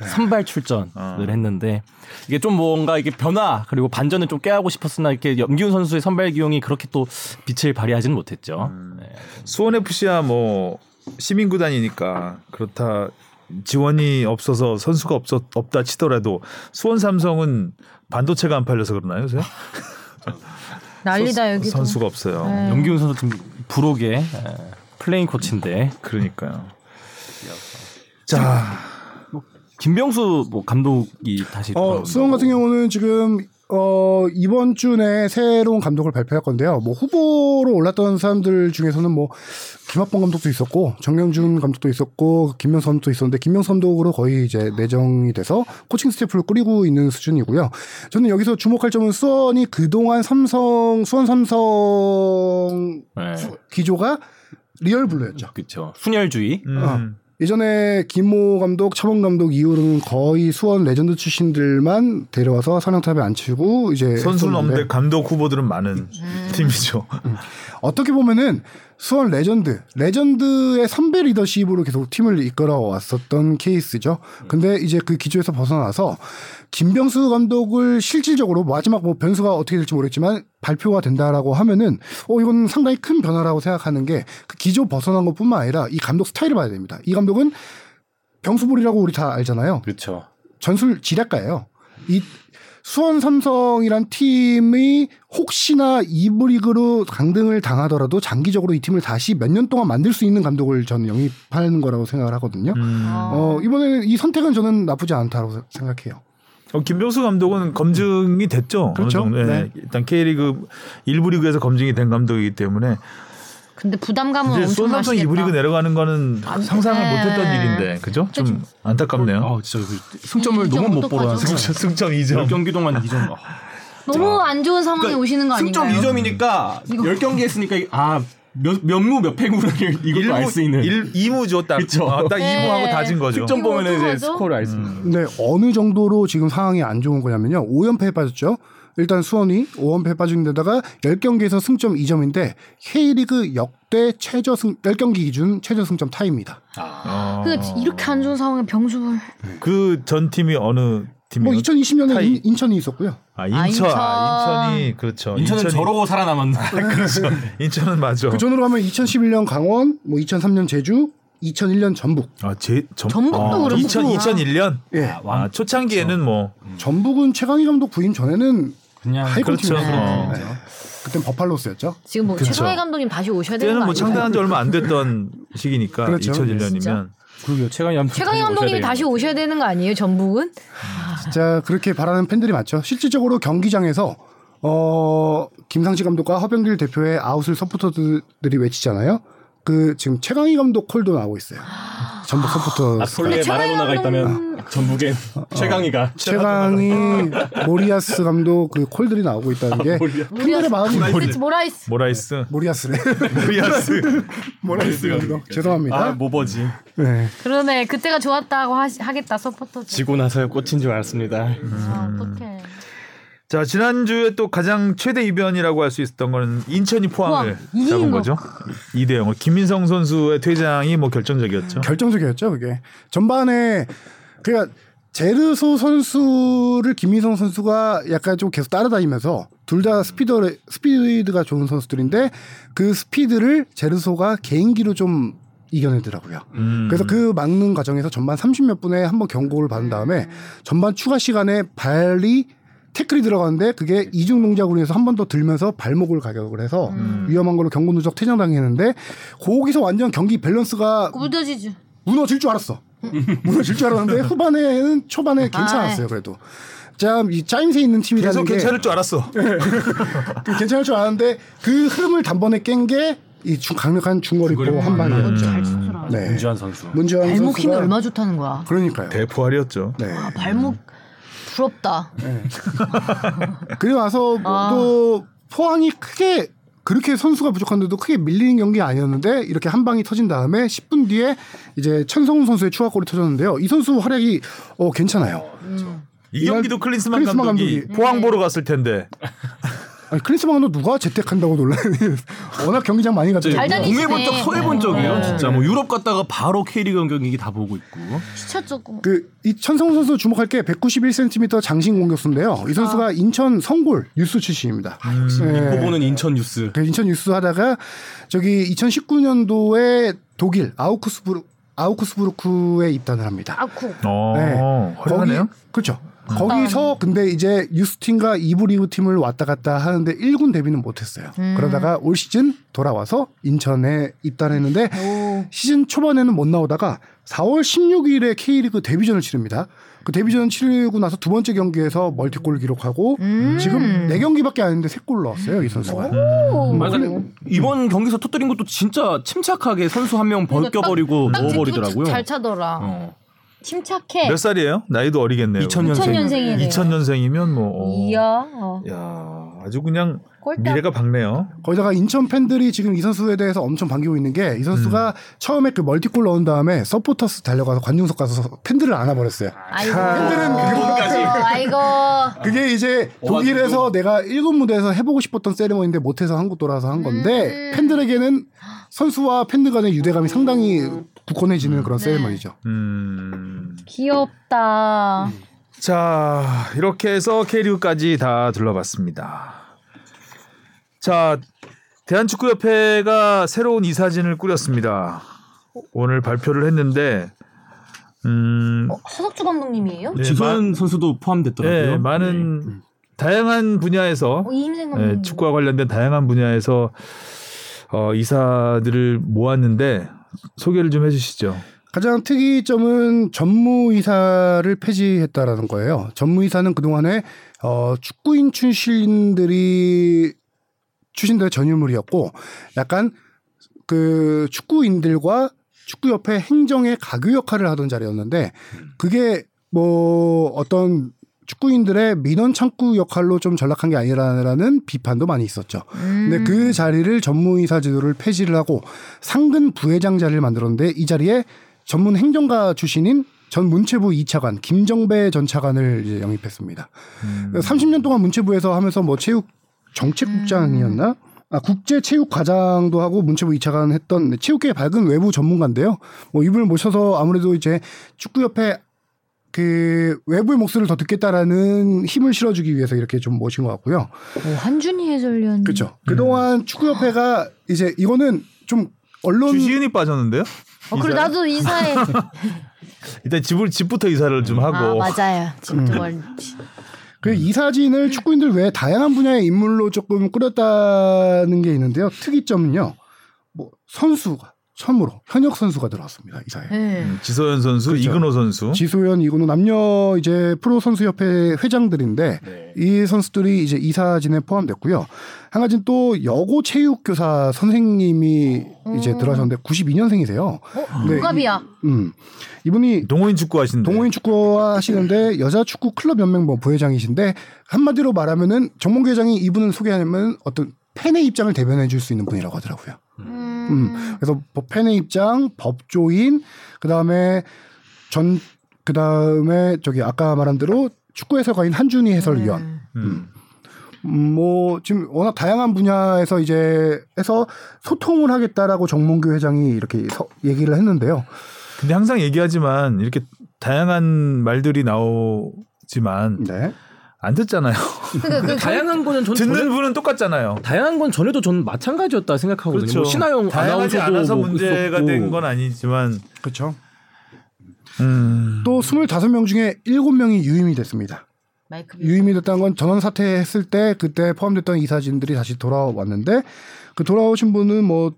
선발 출전을 어. 했는데 이게 좀 뭔가 이게 변화 그리고 반전을 좀 깨하고 싶었으나 이렇게 염기훈 선수의 선발 기용이 그렇게 또 빛을 발휘하지는 못했죠. 음. 네. 수원 FC야 뭐 시민 구단이니까 그렇다 지원이 없어서 선수가 없었 없다 치더라도 수원 삼성은 반도체가 안 팔려서 그러나요, 요새? 난리다 여기도. 선수가 없어요. 네. 염기훈 선수 지금 부록의 에, playing 코치인데 그러니까요. 자, 김병수 뭐 감독이 다시 어. 수원 같은 경우는 지금 어, 이번 주 내에 새로운 감독을 발표할 건데요. 뭐 후보로 올랐던 사람들 중에서는 뭐 김학범 감독도 있었고 정경준 감독도 있었고 김병수 감독도 있었는데 김병수 감독으로 거의 이제 내정이 돼서 코칭 스태프를 꾸리고 있는 수준이고요. 저는 여기서 주목할 점은 수원이 그동안 삼성 수원 삼성 네. 기조가 real blue였죠. 그렇죠. 순혈주의. 음, 어. 예전에 김호 감독, 차범근 감독 이후로는 거의 수원 레전드 출신들만 데려와서 사령탑에 앉히고 이제 선수는 없는데 감독 후보들은 많은 음. 팀이죠. 어떻게 보면은 수원 legend, legend의 선배 리더십으로 계속 팀을 이끌어 왔었던 케이스죠. 근데 이제 그 기조에서 벗어나서 김병수 감독을 실질적으로 마지막 뭐 변수가 어떻게 될지 모르겠지만 발표가 된다라고 하면은 어 이건 상당히 큰 변화라고 생각하는 게 그 기조 벗어난 것뿐만 아니라 이 감독 스타일을 봐야 됩니다. 이 감독은 병수볼이라고 우리 다 알잖아요. 그렇죠. 전술 지략가예요. 이 수원 삼성이란 팀이 혹시나 2부 리그로 강등을 당하더라도 장기적으로 이 팀을 다시 몇 년 동안 만들 수 있는 감독을 저는 영입하는 거라고 생각을 하거든요. 음. 어, 이번에는 이 선택은 저는 나쁘지 않다고 생각해요. 어, 김병수 감독은 검증이 됐죠. 그렇죠. 예. 네. 일단 K리그 1부 리그에서 검증이 된 감독이기 때문에 근데 부담감은 이제 엄청 수원삼성 2부 리그. 내려가는 거는 안- 상상을 네. 못했던 일인데, 그죠? 좀 안타깝네요. 아 진짜 그 승점을 이 너무 못 어떡하죠? 벌어서 승- 승점 2점. 10경기 동안 2점. 너무 안 좋은 상황에 그러니까 오시는 거 아닌가요? 승점 2점이니까 10경기 했으니까 아, 몇, 몇무 몇 패구를 이것도 알 수 있는. 1, 2무죠, 딱. 그쵸. 어, 딱 네. 2무하고 다진 거죠. 승점 이거 보면은 이제? 스코어를 알 수 있는. 근데 어느 정도로 지금 상황이 안 좋은 거냐면요. 5연패에 빠졌죠. 일단 수원이 5연패에 빠진 데다가 10경기에서 승점 2점인데 K리그 역대 최저 승 10경기 기준 최저 승점 타입니다. 어. 그 이렇게 안 좋은 상황에 병수를 그 전 팀이 어느 팀이요? 뭐 2020년에 타이. 인, 인천이 있었고요. 아, 아, 인천. 인천. 아, 인천이 그렇죠. 인천은 인천이- 저러고 살아남았나. 그렇죠. 인천은 맞아. 그 전으로 가면 2011년 강원, 뭐 2003년 제주, 2001년 전북. 아, 제 전, 전북도 그렇구나. 2000, 2001년. 예. 아, 초창기에는 뭐 전북은 최강희 감독 부임 전에는 그냥 그렇죠. 어. 네. 그땐 버팔로스였죠. 지금 뭐 그쵸. 최성희 감독님 다시 오셔야 되는 그때는 거뭐 아니에요? 창단한 지 얼마 안 됐던 시기니까 그렇죠. 2001년이면 진짜? 그러게요. 최강희 감독 최강희 감독님이 다시 오셔야 되는 거 아니에요? 전북은? 진짜 그렇게 바라는 팬들이 많죠. 실질적으로 경기장에서 어 김상식 감독과 허병길 대표의 아웃을 서포터들이 외치잖아요. 그 지금 최강희 감독 콜도 나오고 있어요. 전북 서포터. 나폴리에 최강희 마라도나가 있다면 전북엔 최강희가 최강희 모리아스 감독 그 콜들이 나오고 있다는 게 팬들의 마음이 모라이스 모라이스 모라이스, 모리아스래. 모리아스. 모리아스 감독. 죄송합니다. 아 모버지 네. 그러네 그때가 좋았다고 하, 하겠다 서포터 지고 나서야 꽃인 줄 알았습니다. 아, 음. 어떡해 자 지난주에 또 가장 최대 이변이라고 할 수 있었던 거는 인천이 포항을 포항. 잡은 거. 거죠. 2대 0을 김민성 선수의 퇴장이 뭐 결정적이었죠. 결정적이었죠, 그게. 전반에 그러니까 제르소 선수를 김민성 선수가 약간 좀 계속 따라다니면서 둘 다 스피드 스피드가 좋은 선수들인데 그 스피드를 제르소가 개인기로 좀 이겨내더라고요. 음. 그래서 그 막는 과정에서 전반 30몇 분에 한 번 경고를 받은 다음에 전반 추가 시간에 발이 태클이 들어가는데 그게 이중 동작으로 해서 한 번 더 들면서 발목을 가격을 해서 위험한 걸로 경고 누적 퇴장당했는데 거기서 완전 경기 밸런스가 무뎌지지 무너질 줄 알았어. 무너질 줄 알았는데 후반에는 초반에 괜찮았어요. 그래도. 참이 짜임새 있는 팀이라는 계속 게 괜찮을 줄 알았어. 그 괜찮을 줄 알았는데 그 흐름을 단번에 깬 게 이 강력한 중거리포 한 방이었죠. 잘 치더라 네. 문주환 선수. 문재환 발목 힘이 선수가 얼마 좋다는 거야 그러니까요. 대포알이었죠. 네. 아, 발목 부럽다 그리고 나서 아. 또 포항이 크게 그렇게 선수가 부족한데도 크게 밀리는 경기 아니었는데 이렇게 한 방이 터진 다음에 10분 뒤에 이제 천성훈 선수의 추가골이 터졌는데요. 이 선수 활약이 어 괜찮아요. 이 경기도 클린스만, 클린스만 감독이, 감독이. 포항 보러 갔을 텐데 아니 클린스만호 누가 재택한다고 놀라니 워낙 경기장 많이 갔죠. 동해 번쩍 서해 번쩍이에요. 네. 진짜 뭐 유럽 갔다가 바로 K리그 경기 다 보고 있고. 시차 조금 그이 천성훈 선수 주목할 게 191cm 장신 공격수인데요. 이 선수가 인천 성골 유스 출신입니다. 네. 보보는 인천 뉴스. 그 인천 유스 하다가 저기 2019년도에 독일 아우크스부르 아우크스부르크에 입단을 합니다. 아쿠 어, 네. 훌륭하네요. 그렇죠. 거기서 근데 이제 유스팀과 이부 리그 팀을 왔다 갔다 하는데 1군 데뷔는 못했어요. 그러다가 올 시즌 돌아와서 인천에 입단했는데 오. 시즌 초반에는 못 나오다가 4월 16일에 K리그 데뷔전을 치릅니다. 그 데뷔전 치르고 나서 두 번째 경기에서 멀티골 기록하고 음. 지금 4경기밖에 안 했는데 3골 넣었어요, 이 선수가. 오. 맞아. 이번 경기에서 터뜨린 것도 진짜 침착하게 선수 한 명 벗겨버리고 딱 넣어버리더라고요. 잘 차더라 어. 침착해 몇 살이에요? 나이도 어리겠네요. 2000년생. 2000년생이래요 2000년생이면 뭐 어. 이야 어. 야, 아주 그냥 꼴딱. 미래가 밝네요. 거기다가 인천 팬들이 지금 이 선수에 대해서 엄청 반기고 있는 게 이 선수가 처음에 그 멀티골 넣은 다음에 서포터스 달려가서 관중석 가서 팬들을 안아버렸어요. 아이고 팬들은 그거까지. 아이고 그게 이제 독일에서 내가 1군 무대에서 해보고 싶었던 세리머니인데 못해서 한국 돌아와서 한 건데 팬들에게는 선수와 팬들 간의 유대감이 상당히 굳건해지는 그런 세리머니죠. 음. 귀엽다 자, 이렇게 해서 K리그까지 다 둘러봤습니다. 자, 대한축구협회가 새로운 이사진을 꾸렸습니다. 오늘 발표를 했는데, 음, 어, 하석주 감독님이에요? 네, 지소연 선수도 네, 포함됐더라고요. 많은 다양한 분야에서 어, 네. 축구와 관련된 다양한 분야에서 어, 이사들을 모았는데 소개를 좀 해주시죠. 가장 특이점은 전무이사를 폐지했다라는 거예요. 전무이사는 그동안에 어, 축구인 출신들이 출신들의 전유물이었고 약간 그 축구인들과 축구협회 행정의 가교 역할을 하던 자리였는데 그게 뭐 어떤 축구인들의 민원 창구 역할로 좀 전락한 게 아니라는 비판도 많이 있었죠. 근데 음. 그 자리를 전무이사 제도를 폐지를 하고 상근 부회장 자리를 만들었는데 이 자리에 전문 행정가 출신인 전 문체부 2차관 김정배 전 차관을 이제 영입했습니다. 음. 30년 동안 문체부에서 하면서 뭐 체육 정책국장이었나? 아, 국제체육과장도 하고 문체부 2차관 했던 체육계의 밝은 외부 전문가인데요. 뭐 이분을 모셔서 아무래도 이제 축구협회 그 외부의 목소리를 더 듣겠다라는 힘을 실어주기 위해서 이렇게 좀 모신 것 같고요. 오, 한준희 해설위원. 그렇죠. 그동안 축구협회가 이제 이거는 좀 언론 주시은이 빠졌는데요? 어, 그래? 나도 이사해. 일단 집을 집부터 이사를 좀아 하고 맞아요. 진짜 월. 그이 사진을 축구인들 외에 다양한 분야의 인물로 조금 꾸렸다는 게 있는데요. 특이점은요. 뭐 선수가 처음으로 현역 선수가 들어왔습니다. 이사에. 네. 음, 지소연 선수, 그렇죠. 이근호 선수. 지소연, 이근호 남녀 이제 프로 선수 협회 회장들인데 네. 이 선수들이 이제 이사진에 포함됐고요. 한 가지는 또 여고 체육 교사 선생님이 이제 음. 들어가셨는데 92년생이세요. 어? 네, 동갑이야. 음. 이분이 동호인 축구 하신대. 동호인 축구 하시는데 여자 축구 클럽 연맹 뭐 부회장이신데 한마디로 말하면은 정몽규 회장이 이분을 소개하면 어떤 팬의 입장을 대변해 줄 수 있는 분이라고 하더라고요. 음. 음. 그래서 뭐 팬의 입장, 법조인, 그 다음에 전 그 다음에 저기 아까 말한 대로 축구 해설가인 한준희 해설위원. 음. 음. 음, 뭐 지금 워낙 다양한 분야에서 이제 해서 소통을 하겠다라고 정몽규 회장이 이렇게 서- 얘기를 했는데요. 근데 항상 얘기하지만 이렇게 다양한 말들이 나오지만 네. 안 듣잖아요. 그러니까 그 다양한 거는 전 듣는 전에, 분은 똑같잖아요. 다양한 건 전에도 저는 마찬가지였다 생각하거든요. 그렇죠. 뭐 신하영 다양하지 않아서 뭐 문제가. 된 건 아니지만 그렇죠. 음. 또 25명 중에 7명이 유임이 됐습니다. 유임이 됐다는 건 전원 사퇴했을 때 그때 포함됐던 이사진들이 다시 돌아왔는데 그 돌아오신 분은 뭐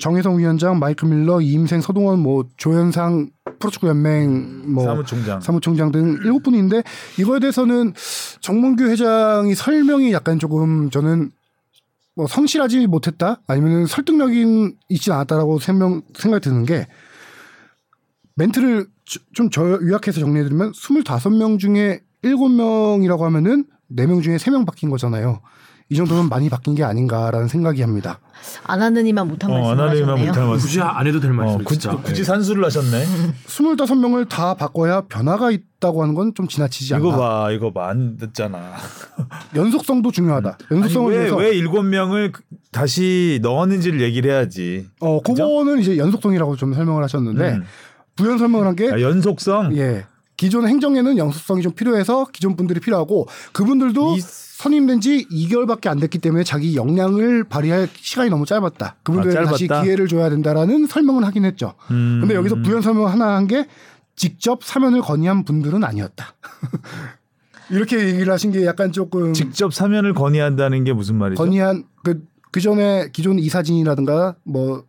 정혜성 위원장, 마이클 밀러, 이임생, 서동원, 뭐 조현상 프로축구 연맹 뭐 사무총장. 사무총장 등 일곱 분인데 이거에 대해서는 정몽규 회장이 설명이 약간 조금 저는 뭐 성실하지 못했다 아니면 설득력이 있지 않았다라고 생명, 생각이 드는 게 멘트를 주- 좀 저, 요약해서 정리해드리면 25명 중에 7명이라고 하면은 4명 중에 3명 바뀐 거잖아요. 이 정도면 많이 바뀐 게 아닌가라는 생각이 합니다. 안 하는 이만 못한 어, 말씀 아나리만 하셨네요. 못할 말씀. 굳이 안 해도 될 어, 말씀 굳이, 진짜. 굳이 네. 산수를 하셨네. 25명을 다 바꿔야 변화가 있다고 하는 건 좀 지나치지 않나. 이거 봐, 이거 봐, 안 듣잖아. 연속성도 중요하다. 아니, 연속성을 왜, 위해서 왜 일곱 명을 다시 넣었는지를 얘기를 해야지. 어, 그거는 이제 연속성이라고 좀 설명을 하셨는데 음. 부연 설명을 한게 아, 연속성. 예. 기존 행정에는 연속성이 좀 필요해서 기존 분들이 필요하고 그분들도 이- 선임된 지 2개월밖에 안 됐기 때문에 자기 역량을 발휘할 시간이 너무 짧았다. 그분들에 아, 다시? 기회를 줘야 된다라는 설명을 하긴 했죠. 음. 근데 여기서 부연 설명 하나 한 게 직접 사면을 건의한 분들은 아니었다. 이렇게 얘기를 하신 게 약간 조금 직접 사면을 건의한다는 게 무슨 말이죠? 건의한 그, 그 전에 기존 이사진이라든가 뭐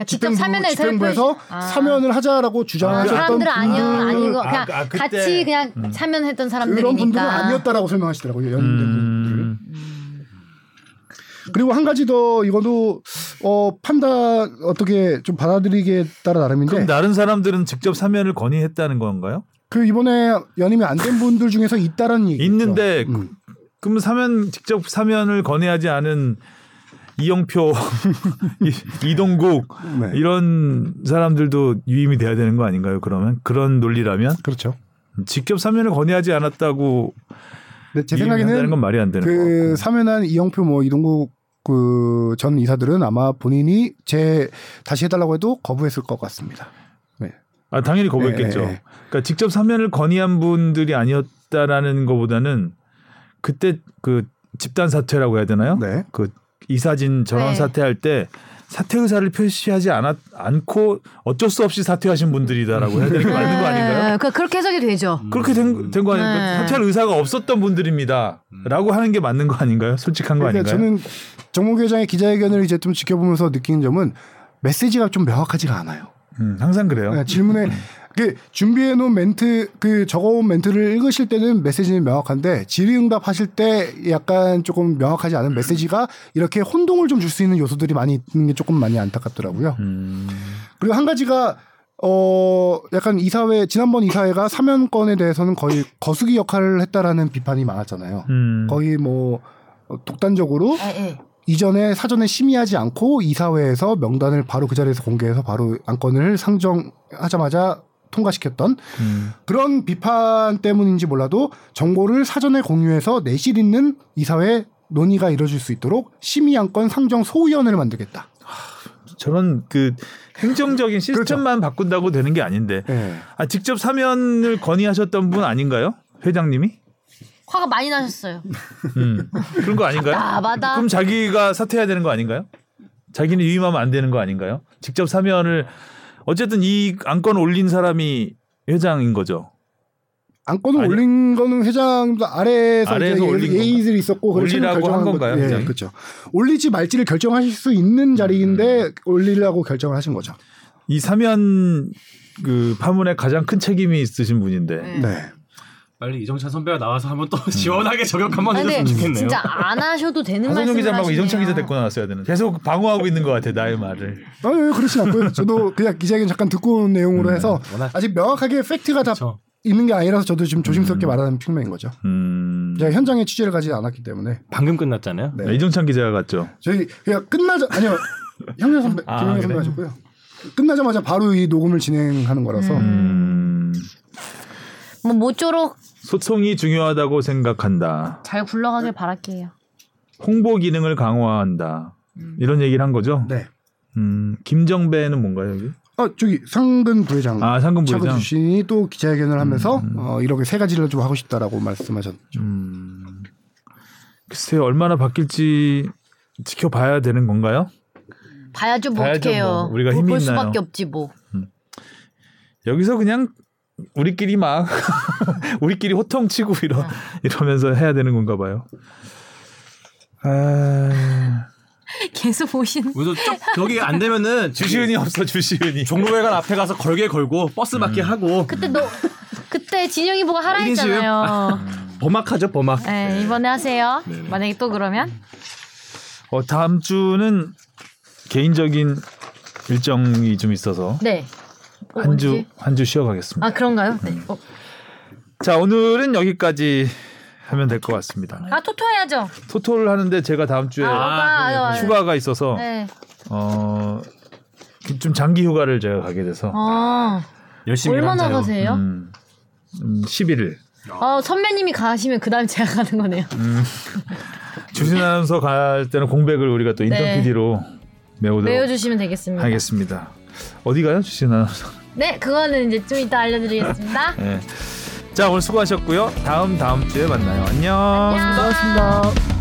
직접 집행부, 사면을 집행부에서 아. 사면을 하자라고 그 주장하셨던 사람들 아니요 분들, 아니고 아, 그냥 아, 그때. 같이 그냥 사면했던 그런 사람들이니까. 분들은 아니었다라고 설명하시더라고요. 연임된 분들. 음. 그리고 한 가지 더 이거도 어 판단 어떻게 좀 받아들이기에 따라 나름인데 그럼 다른 사람들은 직접 사면을 건의했다는 건가요? 그 이번에 연임이 안 된 분들 중에서 있다라는 얘기 있는데 음. 그럼 사면 직접 사면을 건의하지 않은 이영표, 이- 이동국 네. 이런 사람들도 유임이 돼야 되는 거 아닌가요? 그러면 그런 논리라면 그렇죠. 직접 사면을 건의하지 않았다고 근데 제 유임한다는 건 생각에는 말이 안 되는 거 그. 사면한 이영표 뭐 이동국 그 전 이사들은 아마 본인이 제 다시 해달라고 해도 거부했을 것 같습니다. 네. 아 당연히 거부했겠죠. 네, 네. 그러니까 직접 사면을 건의한 분들이 아니었다라는 것보다는 그때 그 집단 사퇴라고 해야 되나요? 네. 그 이사진 전원 네. 사퇴할 때 사퇴 의사를 표시하지 않았, 않고 어쩔 수 없이 사퇴하신 분들이다라고 해야 되는 게 맞는 거 아닌가요? 네, 그, 그렇게 해석이 되죠. 그렇게 된 거 아닌가요? 네. 사퇴할 의사가 없었던 분들입니다라고 하는 게 맞는 거 아닌가요? 솔직한 거 그러니까 아닌가요? 저는 정몽 회장의 기자회견을 이제 좀 지켜보면서 느끼는 점은 메시지가 좀 명확하지가 않아요. 음, 항상 그래요. 네, 질문에 그 준비해 놓은 멘트 그 적어온 멘트를 읽으실 때는 메시지는 명확한데 질의응답 하실 때 약간 조금 명확하지 않은 메시지가 이렇게 혼동을 좀 줄 수 있는 요소들이 많이 있는 게 조금 많이 안타깝더라고요. 음, 그리고 한 가지가 어 약간 이사회 지난번 이사회가 사면권에 대해서는 거의 거수기 역할을 했다라는 비판이 많았잖아요. 음. 거의 뭐 독단적으로 예, 예. 이전에 사전에 심의하지 않고 이사회에서 명단을 바로 그 자리에서 공개해서 바로 안건을 상정하자마자 통과시켰던 음. 그런 비판 때문인지 몰라도 정보를 사전에 공유해서 내실 있는 이사회 논의가 이뤄질 수 있도록 심의 안건 상정 소위원회를 만들겠다. 저런 그 행정적인 시스템만 바꾼다고 되는 게 아닌데 예. 아, 직접 사면을 건의하셨던 분 아닌가요? 회장님이? 화가 많이 나셨어요. 음. 그런 거 아닌가요? 답답하다. 그럼 자기가 사퇴해야 되는 거 아닌가요? 자기는 위임하면 안 되는 거 아닌가요? 직접 사면을 어쨌든 이 안건 올린 사람이 회장인 거죠. 안건을 아니- 올린 거는 회장 아래에서, 아래에서 올린 예의들이 있었고 올리라고 결정한 한 거- 건가요, 예? 그렇죠. 올리지 말지를 결정하실 수 있는 자리인데 올리라고 결정을 하신 거죠. 이 사면 그 파문에 가장 큰 책임이 있으신 분인데 네. 네. 빨리 이정찬 선배가 나와서 한번 또 시원하게 저격 한번 해줬으면 좋겠네요. 진짜 안 하셔도 되는 하성룡 말씀을 기자 말고 하시네요. 이정찬 기자 데리고 나왔어야 되는. 계속 방어하고 있는 것 같아 나의 말을. 아니, 예, 그렇진 않고요. 저도 그냥 기자회견 잠깐 듣고 온 내용으로 해서 워낙- 아직 명확하게 팩트가 다 그쵸. 있는 게 아니라서 저도 지금 조심스럽게 말하는 측면인 거죠. 음. 제가 현장에 취재를 가지 않았기 때문에 방금 끝났잖아요. 네. 이정찬 기자가 갔죠. 저희 그냥 끝나자 아니요 형님 선배 아, 그래? 선배 하셨고요. 끝나자마자 바로 이 녹음을 진행하는 거라서 음. 뭐 모쪼록 소통이 중요하다고 생각한다. 잘 굴러가길 바랄게요. 홍보 기능을 강화한다. 이런 얘기를 한 거죠. 네. 음, 김정배는 뭔가요 여기? 어 저기 상근 부회장 아 상근 부회장. 주신이 또 기자회견을 하면서 어, 이렇게 세 가지를 좀 하고 싶다라고 말씀하셨죠. 음, 글쎄요 얼마나 바뀔지 지켜봐야 되는 건가요? 봐야죠 뭐 봐야죠, 어떡해요. 뭐. 우리가 볼- 힘이 볼 있나요? 수밖에 없지 뭐. 여기서 그냥 우리끼리 막 우리끼리 호통치고 이러 이러면서 해야 되는 건가 봐요. 아, 계속 보시는. 그래서 쭉 저기 안 되면은 주시은이 없어 주시은이. 종로회관 앞에 가서 걸게 걸고 버스 맞게 하고 그때 너 그때 진영이 보고 하라? 했잖아요. 범악하죠 범악. 네, 이번에 하세요. 만약에 또 그러면 어, 다음 주는 개인적인 일정이 좀 있어서 네. 어, 한주 언제? 한주 쉬어가겠습니다. 아 그런가요? 네. 어. 자 오늘은 여기까지 하면 될 것 같습니다. 아 토토 해야죠. 토토를 하는데 제가 다음 주에 아, 그래요, 아, 그래요. 휴가가 있어서 네. 어, 좀 장기 휴가를 제가 가게 돼서 아 열심히 얼마나 하세요. 가세요? 음, 음, 11일 어 선배님이 가시면 그 다음 제가 가는 거네요. 주신 아나운서 갈 때는 공백을 우리가 또 인턴 네. PD로 메우도록 외워주시면 되겠습니다. 하겠습니다. 어디 가요 주신 아나운서? 네, 그거는 이제 좀 이따 알려드리겠습니다. 네. 자 오늘 수고하셨고요. 다음 다음 주에 만나요. 안녕. 안녕. 고맙습니다.